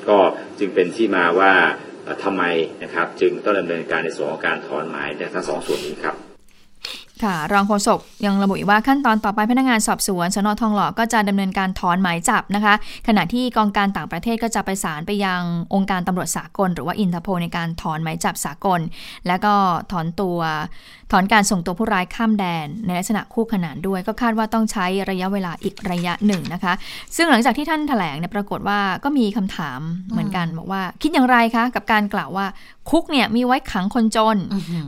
Speaker 10: ก็จึงเป็นที่มาว่าเอ่อทำไมนะครับ จึงต้องดำเนินการในส่วนของการถอนหมายในทั้งสองส่วนนี้ครับ
Speaker 2: ค่ะรองโฆษกยังระบุอีกว่าขั้นตอนต่อไปพนักงานสอบสวนสน.ทองหล่อก็จะดำเนินการถอนหมายจับนะคะ ขณะที่กองการต่างประเทศก็จะไปประสานไปยังองค์การตำรวจสากล หรือว่าอินเตอร์โพลในการถอนหมายจับสากล แล้วก็ถอนตัวถอนการส่งตัวผู้ร้ายข้ามแดน ในลักษณะคู่ขนานด้วย ก็คาดว่าต้องใช้ระยะเวลาอีกระยะหนึ่งนะคะ ซึ่งหลังจากที่ท่านแถลงเนี่ยปรากฏว่าก็มีคำถามเหมือนกันบอกว่า คิดอย่างไรคะกับการกล่าวว่า คุกเนี่ยมีไว้ขังคนจน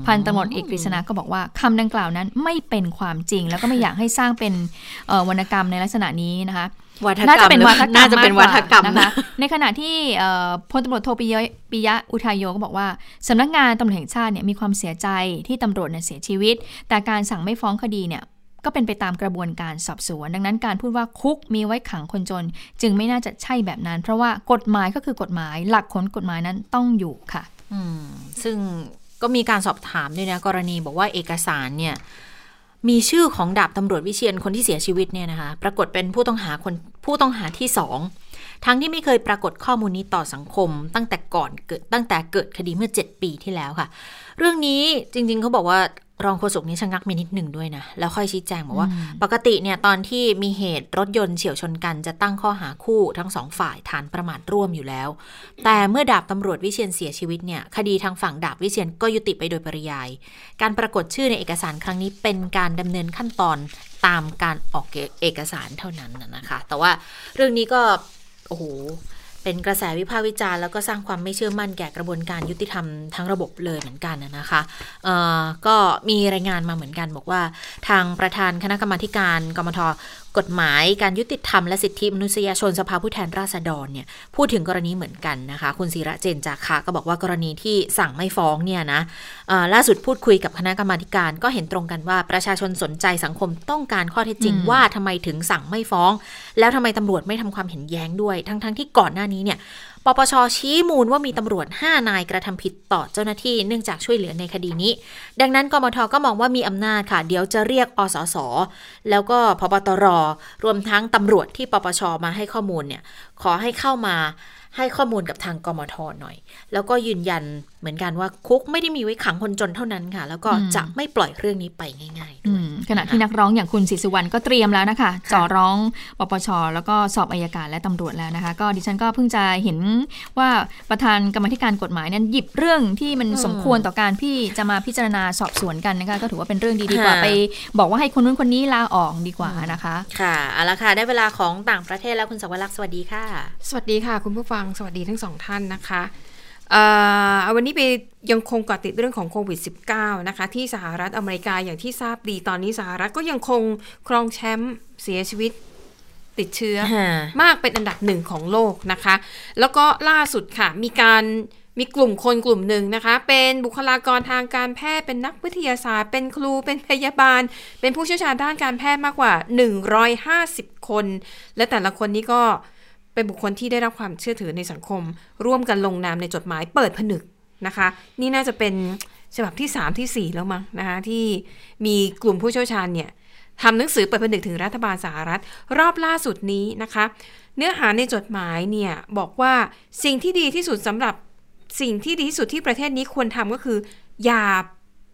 Speaker 2: พันตำรวจเอกกฤษณะก็บอกว่าคำดังกล่าวนั้นไม่เป็นความจริง แล้วก็ไม่อยากให้สร้างเป็นเอ่อวรรณกรรมในลักษณะนี้นะคะ
Speaker 1: วัฒกรรม
Speaker 2: น่าจะเป็นวัฒกรรม
Speaker 1: น่าจะเป็นวัฒกรรมา
Speaker 2: กกว่านะคะในขณะที่เอ่อพลตำรวจโทปิยะปิยะอุทายโยก็บอกว่าสำนักงานตำรวจแห่งชาติเนี่ยมีความเสียใจที่ตำรวจเนี่ยเสียชีวิต แต่การสั่งไม่ฟ้องคดีเนี่ยก็เป็นไปตามกระบวนการสอบสวน ดังนั้นการพูดว่าคุกมีไว้ขังคนจน จึงไม่น่าจะใช่แบบนั้น เพราะว่ากฎหมายก็คือกฎหมายหลักของกฎหมายนั้นต้องอยู่ค่ะ
Speaker 1: อืม ซึ่งก็มีการสอบถามด้วยนะกรณีบอกว่าเอกสารเนี่ยมีชื่อของดาบตำรวจวิเชียนคนที่เสียชีวิตเนี่ยนะคะปรากฏเป็นผู้ต้องหาคนผู้ต้องหาที่สองทั้งที่ไม่เคยปรากฏข้อมูลนี้ต่อสังคม ตั้งแต่ก่อนเกิดตั้งแต่เกิดคดีเมื่อ 7 ปีที่แล้วค่ะ เรื่องนี้จริงๆเขาบอกว่า รองโฆษกนี้ชะงักไปนิดหนึ่งด้วยนะ แล้วค่อยชี้แจงบอกว่า ปกติเนี่ยตอนที่มีเหตุรถยนต์เฉียวชนกันจะตั้งข้อหาคู่ทั้งสองฝ่ายฐานประมาทร่วมอยู่แล้ว แต่เมื่อดาบตำรวจวิเชียนเสียชีวิตเนี่ยคดีทางฝั่งดาบวิเชียนก็ยุติไปโดยปริยาย การปรากฏชื่อในเอกสารครั้งนี้เป็นการดำเนินขั้นตอนตามการออกเอกสารเท่านั้นน่ะนะคะ แต่ว่าเรื่องนี้ก็โอ้โห เป็นกระแสวิพากษ์วิจารณ์แล้วก็สร้างความไม่เชื่อมั่นแก่กระบวนการยุติธรรมทั้งระบบเลยเหมือนกันนะคะเอ่อก็มีรายงานมาเหมือนกันบอกว่า ทางประธานคณะกรรมาการกมท กฎหมายการยุติธรรมและสิทธิมนุษยชนสภาผู้แทนราษฎรเนี่ยพูดถึงกรณีเหมือนกันนะคะ คุณศิระเจนจาคะก็บอกว่ากรณีที่สั่งไม่ฟ้องเนี่ยนะเอ่อล่าสุดพูดคุยกับคณะกรรมาธิการก็เห็นตรงกันว่าประชาชนสนใจสังคมต้องการข้อเท็จจริง
Speaker 2: อืม
Speaker 1: ว่าทำไมถึงสั่งไม่ฟ้อง แล้วทำไมตำรวจไม่ทำความเห็นแย้งด้วย ทั้งๆที่ก่อนหน้านี้เนี่ย ปปชชี้มูลว่ามีตำรวจ 5 นายกระทำผิดต่อเจ้าหน้าที่เนื่องจากช่วยเหลือในคดีนี้ ดังนั้นกมทก็มองว่ามีอำนาจค่ะ เดี๋ยวจะเรียกอสส แล้วก็พบตร รวมทั้งตำรวจที่ปปชมาให้ข้อมูลเนี่ยขอให้เข้ามาให้ข้อมูลกับทางกมทหน่อย แล้วก็ยืนยัน เหมือนกันว่าคุกไม่ได้มีไว้ขังคนจนเท่านั้นค่ะ แล้วก็
Speaker 2: อืม
Speaker 1: จะไม่ปล่อยเรื่องนี้ไปง่ายๆ
Speaker 2: อื
Speaker 1: ด้วย
Speaker 2: มขณะที่นักร้องอย่างคุณศรีสุวรรณก็เตรียมแล้วนะคะจ่อร้องปปชแล้วก็สอบอายการและตำรวจแล้วนะคะ ก็ดิฉันก็เพิ่งจะเห็นว่าประธานกรรมาธิการกฎหมายนั้นหยิบเรื่องที่มัน
Speaker 1: อืม
Speaker 2: สมควรต่อการที่จะมาพิจารณาสอบสวนกันนะคะ ก็ถือว่าเป็นเรื่องดีดีกว่า
Speaker 1: ค่ะ
Speaker 2: ไป บอกว่าให้คนนู้นคนนี้ลาออกดีกว่านะคะ
Speaker 1: ค่ะเอาละค่ะได้เวลาของต่างประเทศแล้วคุณสวรักษ์สวัสดีค่ะ
Speaker 8: สวัสดีค่ะ คุณผู้ฟังสวัสดีทั้งสองท่านนะคะ เอ่อเอาวันนี้ไปยังคงเกาะติดเรื่องของโควิด -19 นะคะ ที่สหรัฐอเมริกาอย่างที่ทราบดีตอนนี้สหรัฐก็ยังคงครองแชมป์เสียชีวิตติดเชื้อ
Speaker 1: ฮะ
Speaker 8: มากเป็นอันดับหนึ่งของโลกนะคะ แล้วก็ล่าสุดค่ะ มีการมีกลุ่มคนกลุ่มหนึ่งนะคะ เป็นบุคลากรทางการแพทย์เป็นนักวิทยาศาสตร์ เป็นครูเป็นพยาบาล เป็นผู้เชี่ยวชาญด้านการแพทย์มากกว่า 150 คน และแต่ละคนนี้ก็ เป็นบุคคลที่ได้รับความเชื่อถือในสังคม ร่วมกันลงนามในจดหมายเปิดผนึกนะคะ นี่น่าจะเป็นฉบับที่ 3ทีสี่ 4 แล้วมั้งนะคะที่มีกลุ่มผู้เชี่ยวชาญเนี่ยทำหนังสือเปิดผนึกถึงรัฐบาลสหรัฐ รอบล่าสุดนี้นะคะ เนื้อหาในจดหมายเนี่ยบอกว่าสิ่งที่ดีที่สุดสำหรับสิ่งที่ดีที่สุดที่ประเทศนี้ควรทำก็คือ อย่า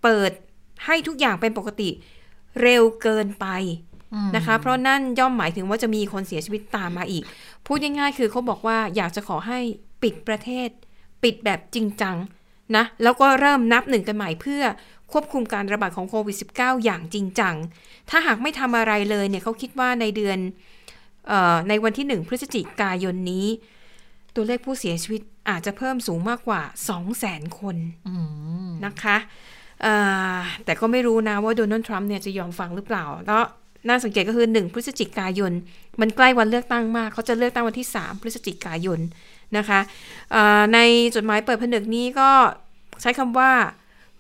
Speaker 8: เปิดให้ทุกอย่างเป็นปกติเร็วเกินไปนะคะ เพราะนั่นย่อมหมายถึงว่าจะมีคนเสียชีวิตตามมาอีก พูดง่ายๆคือเขาบอกว่าอยากจะขอให้ปิดประเทศ ปิดแบบจริงจังนะแล้วก็เริ่มนับหนึ่งกันใหม่เพื่อควบคุมการระบาดของโควิด -19 อย่างจริงจัง ถ้าหากไม่ทำอะไรเลยเนี่ยเขาคิดว่าในเดือนออในวันที่ 1 พฤศจิกายนนี้ ตัวเลขผู้เสียชีวิตอาจจะเพิ่มสูงมากกว่า 200,000 คนนะคะแต่ก็ไม่รู้นะว่าโดนัลด์ทรัมป์เนี่ยจะยอมฟังหรือเปล่า แล้วน่าสังเกตก็คือ 1 พฤศจิกายน มันใกล้วันเลือกตั้งมาก เขาจะเลือกตั้งวันที่ 3 พฤศจิกายนนะคะในจดหมายเปิดผนึกนี้ก็ใช้คำว่า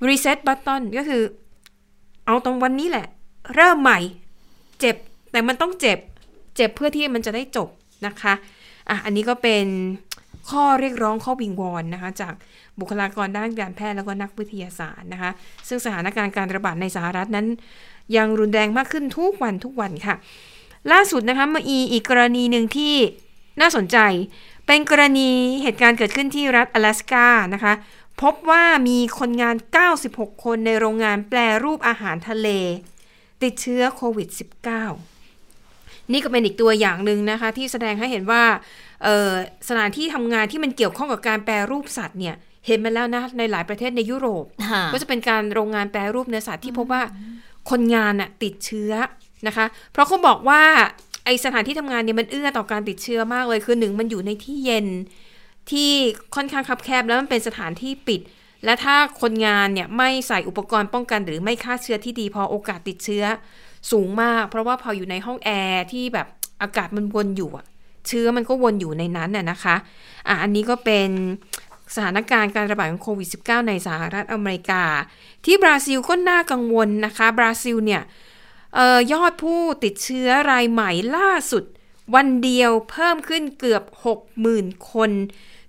Speaker 8: reset button ก็คือ เอาตรงวันนี้แหละ เริ่มใหม่ เจ็บ แต่มันต้องเจ็บ เจ็บเพื่อที่มันจะได้จบนะคะอะอันนี้ก็เป็นข้อเรียกร้องข้อวิงวอนนะคะ จากบุคลากรด้านการแพทย์แล้วก็นักวิทยาศาสตร์นะคะ ซึ่งสถานการณ์การระบาดในสหรัฐนั้น ยังรุนแรงมากขึ้นทุกวันทุกวันค่ะ ล่าสุดนะคะมาอีอีกกรณีหนึ่งที่น่าสนใจ เป็นกรณีเหตุการณ์เกิดขึ้นที่รัฐ阿拉斯กานะคะ พบว่ามีคนงาน 96 คนในโรงงานแปลรูปอาหารทะเล ติดเชื้อโควิด -19 นี่ก็เป็นอีกตัวอย่างหนึ่งนะคะ ที่แสดงให้เห็นว่าสถานที่ทำงานที่มันเกี่ยวข้องกับการแปรรูปสัตว์เนี่ยเห็นมาแล้วนะในหลายประเทศในยุโรป ก็จะเป็นการโรงงานแปรรูปเนื้อสัตว์ที่พบว่าคนงานน่ะติดเชื้อ นะคะ เพราะเขาบอกว่าไอสถานที่ทำงานเนี่ยมันเอื้อต่อการติดเชื้อมากเลยคือหนึ่งมันอยู่ในที่เย็นที่ค่อนข้างคับแคบแล้วมันเป็นสถานที่ปิด และถ้าคนงานเนี่ยไม่ใส่อุปกรณ์ป้องกัน หรือไม่ฆ่าเชื้อที่ดีพอโอกาสติดเชื้อสูงมาก เพราะว่าพออยู่ในห้องแอร์ที่แบบอากาศมันวนอยู่เชื้อมันก็วนอยู่ในนั้นน่ะนะคะอะอันนี้ก็เป็นสถานการณ์การระบาดของโควิด -19 ในสหรัฐอเมริกา ที่บราซิลก็น่ากังวลนะคะ บราซิลเนี่ย ออยอดผู้ติดเชื้อรายใหม่ล่าสุด วันเดียวเพิ่มขึ้นเกือบ 60,000 คน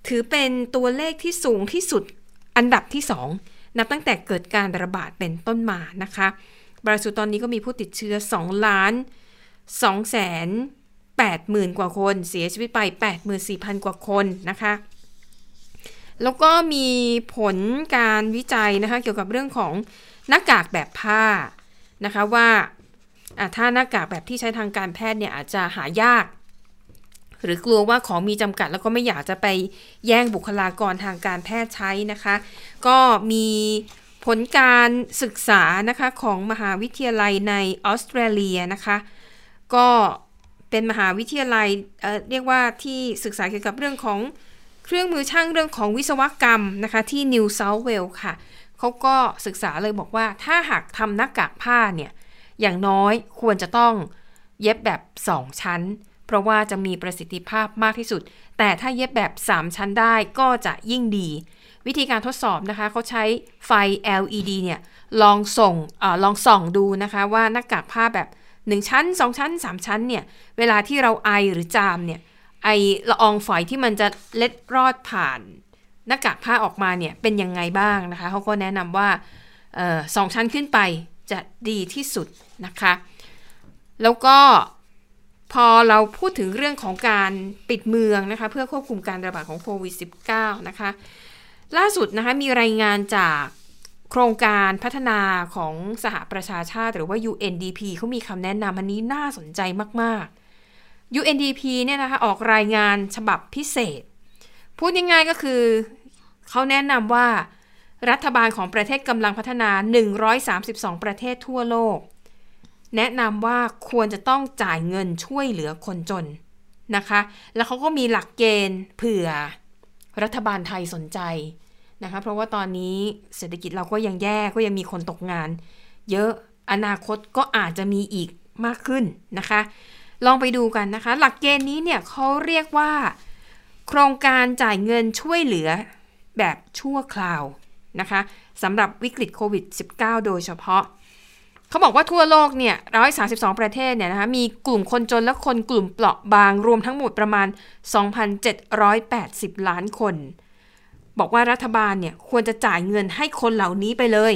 Speaker 8: ถือเป็นตัวเลขที่สูงที่สุดอันดับที่2นับตั้งแต่เกิดการระบาดเป็นต้นมานะคะบราซิลตอนนี้ก็มีผู้ติดเชื้อ 2 ล้าน2แสน80,000กว่าคน เสียชีวิตไป 84,000 กว่าคนนะคะ แล้วก็มีผลการวิจัยนะคะ เกี่ยวกับเรื่องของหน้ากากแบบผ้านะคะว่า ถ้าหน้ากากแบบที่ใช้ทางการแพทย์เนี่ยอาจจะหายาก หรือกลัวว่าของมีจำกัดแล้วก็ไม่อยากจะไปแย่งบุคลากรทางการแพทย์ใช้นะคะ ก็มีผลการศึกษานะคะของมหาวิทยาลัยในออสเตรเลียนะคะ ก็เป็นมหาวิทยาลัยเเรียกว่าที่ศึกษาเกี่ยวกับเรื่องของเครื่องมือช่างเรื่องของวิศวกรรมนะคะที่นิวเซาท์เวลค่ะ เขาก็ศึกษาเลยบอกว่าถ้าหากทำหน้ากากผ้าเนี่ย อย่างน้อยควรจะต้องเย็บแบบ 2 ชั้น เพราะว่าจะมีประสิทธิภาพมากที่สุด แต่ถ้าเย็บแบบ 3 ชั้นได้ก็จะยิ่งดี วิธีการทดสอบนะคะเขาใช้ไฟ LED เนี่ยลองส่งอลองส่องดูนะคะว่าหน้ากากผ้าแบบ 1 ชั้น 2 ชั้น 3 ชั้นเนี่ยเวลาที่เราไอหรือจามเนี่ยไอละอองฝอยที่มันจะเล็ดรอดผ่านหน้ากากผ้าออกมาเนี่ยเป็นยังไงบ้างนะคะเขาก็แนะนำว่าสองชั้นขึ้นไป จะดีที่สุดนะคะ แล้วก็พอเราพูดถึงเรื่องของการปิดเมืองนะคะเพื่อควบคุมการระบาดของโควิด -19 นะคะ ล่าสุดนะคะมีรายงานจากโครงการพัฒนาของสหประชาชาติหรือว่า UNDP เขามีคำแนะนำอันนี้น่าสนใจมาก ๆ UNDP เนี่ยนะคะออกรายงานฉบับพิเศษ พูดง่ายๆก็คือเขาแนะนำว่า รัฐบาลของประเทศกำลังพัฒนา 132 ประเทศทั่วโลก แนะนำว่าควรจะต้องจ่ายเงินช่วยเหลือคนจนนะคะ แล้วเขาก็มีหลักเกณฑ์เผื่อรัฐบาลไทยสนใจนะคะ เพราะว่าตอนนี้เศรษฐกิจเราก็ยังแย่ก็ยังมีคนตกงาน เยอะอนาคตก็อาจจะมีอีกมากขึ้นนะคะ ลองไปดูกันนะคะ หลักเกณฑ์นี้เนี่ยเขาเรียกว่า โครงการจ่ายเงินช่วยเหลือแบบชั่วคราว นะคะสำหรับวิกฤตโควิด -19 โดยเฉพาะ เขาบอกว่าทั่วโลกเนี่ย132 ประเทศเนี่ยนะคะมีกลุ่มคนจนและคนกลุ่มเปราะบางรวมทั้งหมดประมาณ 2,780 ล้านคน บอกว่ารัฐบาลเนี่ยควรจะจ่ายเงินให้คนเหล่านี้ไปเลย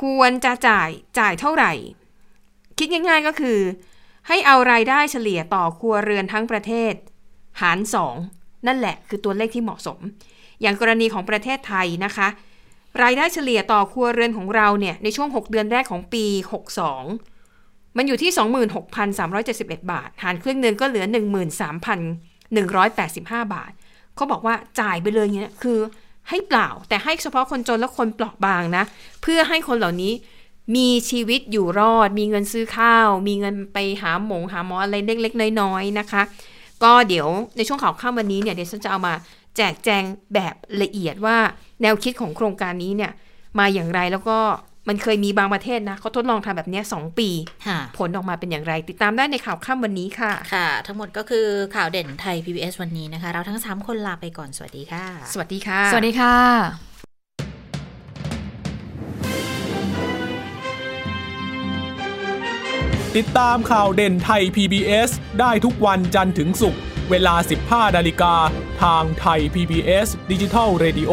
Speaker 8: ควรจะจ่ายจ่ายเท่าไหร่ คิดง่ายๆก็คือ ให้เอารายได้เฉลี่ยต่อครัวเรือนทั้งประเทศ หาร 2 นั่นแหละคือตัวเลขที่เหมาะสม อย่างกรณีของประเทศไทยนะคะ รายได้เฉลี่ยต่อครัวเรือนของเราเนี่ยในช่วง 6 เดือนแรกของปี 62 มันอยู่ที่ 26,371 บาท หารครึ่งเดือนก็เหลือ 13,185 บาท เขาบอกว่าจ่ายไปเลยเนี่ยคือให้เปล่าแต่ให้เฉพาะคนจนและคนเปราะบางนะ เพื่อให้คนเหล่านี้มีชีวิตอยู่รอด มีเงินซื้อข้าว มีเงินไปหาหมงหาหมออะไรเล็กๆน้อยๆนะคะ ก็เดี๋ยวในช่วงข่าวข้ามวันนี้เนี่ยเดี๋ยวฉันจะเอามา จกแจงแบบละเอียดว่าแนวคิดของโครงการนี้เนี่ยมาอย่างไรแล้วก็มันเคยมีบางประเทศนะเขาทดลองทำแบบเนี้ยสองปี
Speaker 1: ค่ะ
Speaker 8: ผลออกมาเป็นอย่างไร ติดตามได้ในข่าวค่ำวันนี้ค่ะ
Speaker 1: ค่ะ ทั้งหมดก็คือข่าวเด่นไทย PBS วันนี้นะคะ เราทั้ง 3 คนลาไปก่อน สวัสดีค่ะ
Speaker 8: สวัสดีค่ะ
Speaker 2: สวัสดีค่ะ
Speaker 11: ติดตามข่าวเด่นไทย PBS ได้ทุกวันจันทร์ถึงศุกร์ เวลา 15นาฬิกา ทางไทย PBS ดิจิทัล Radio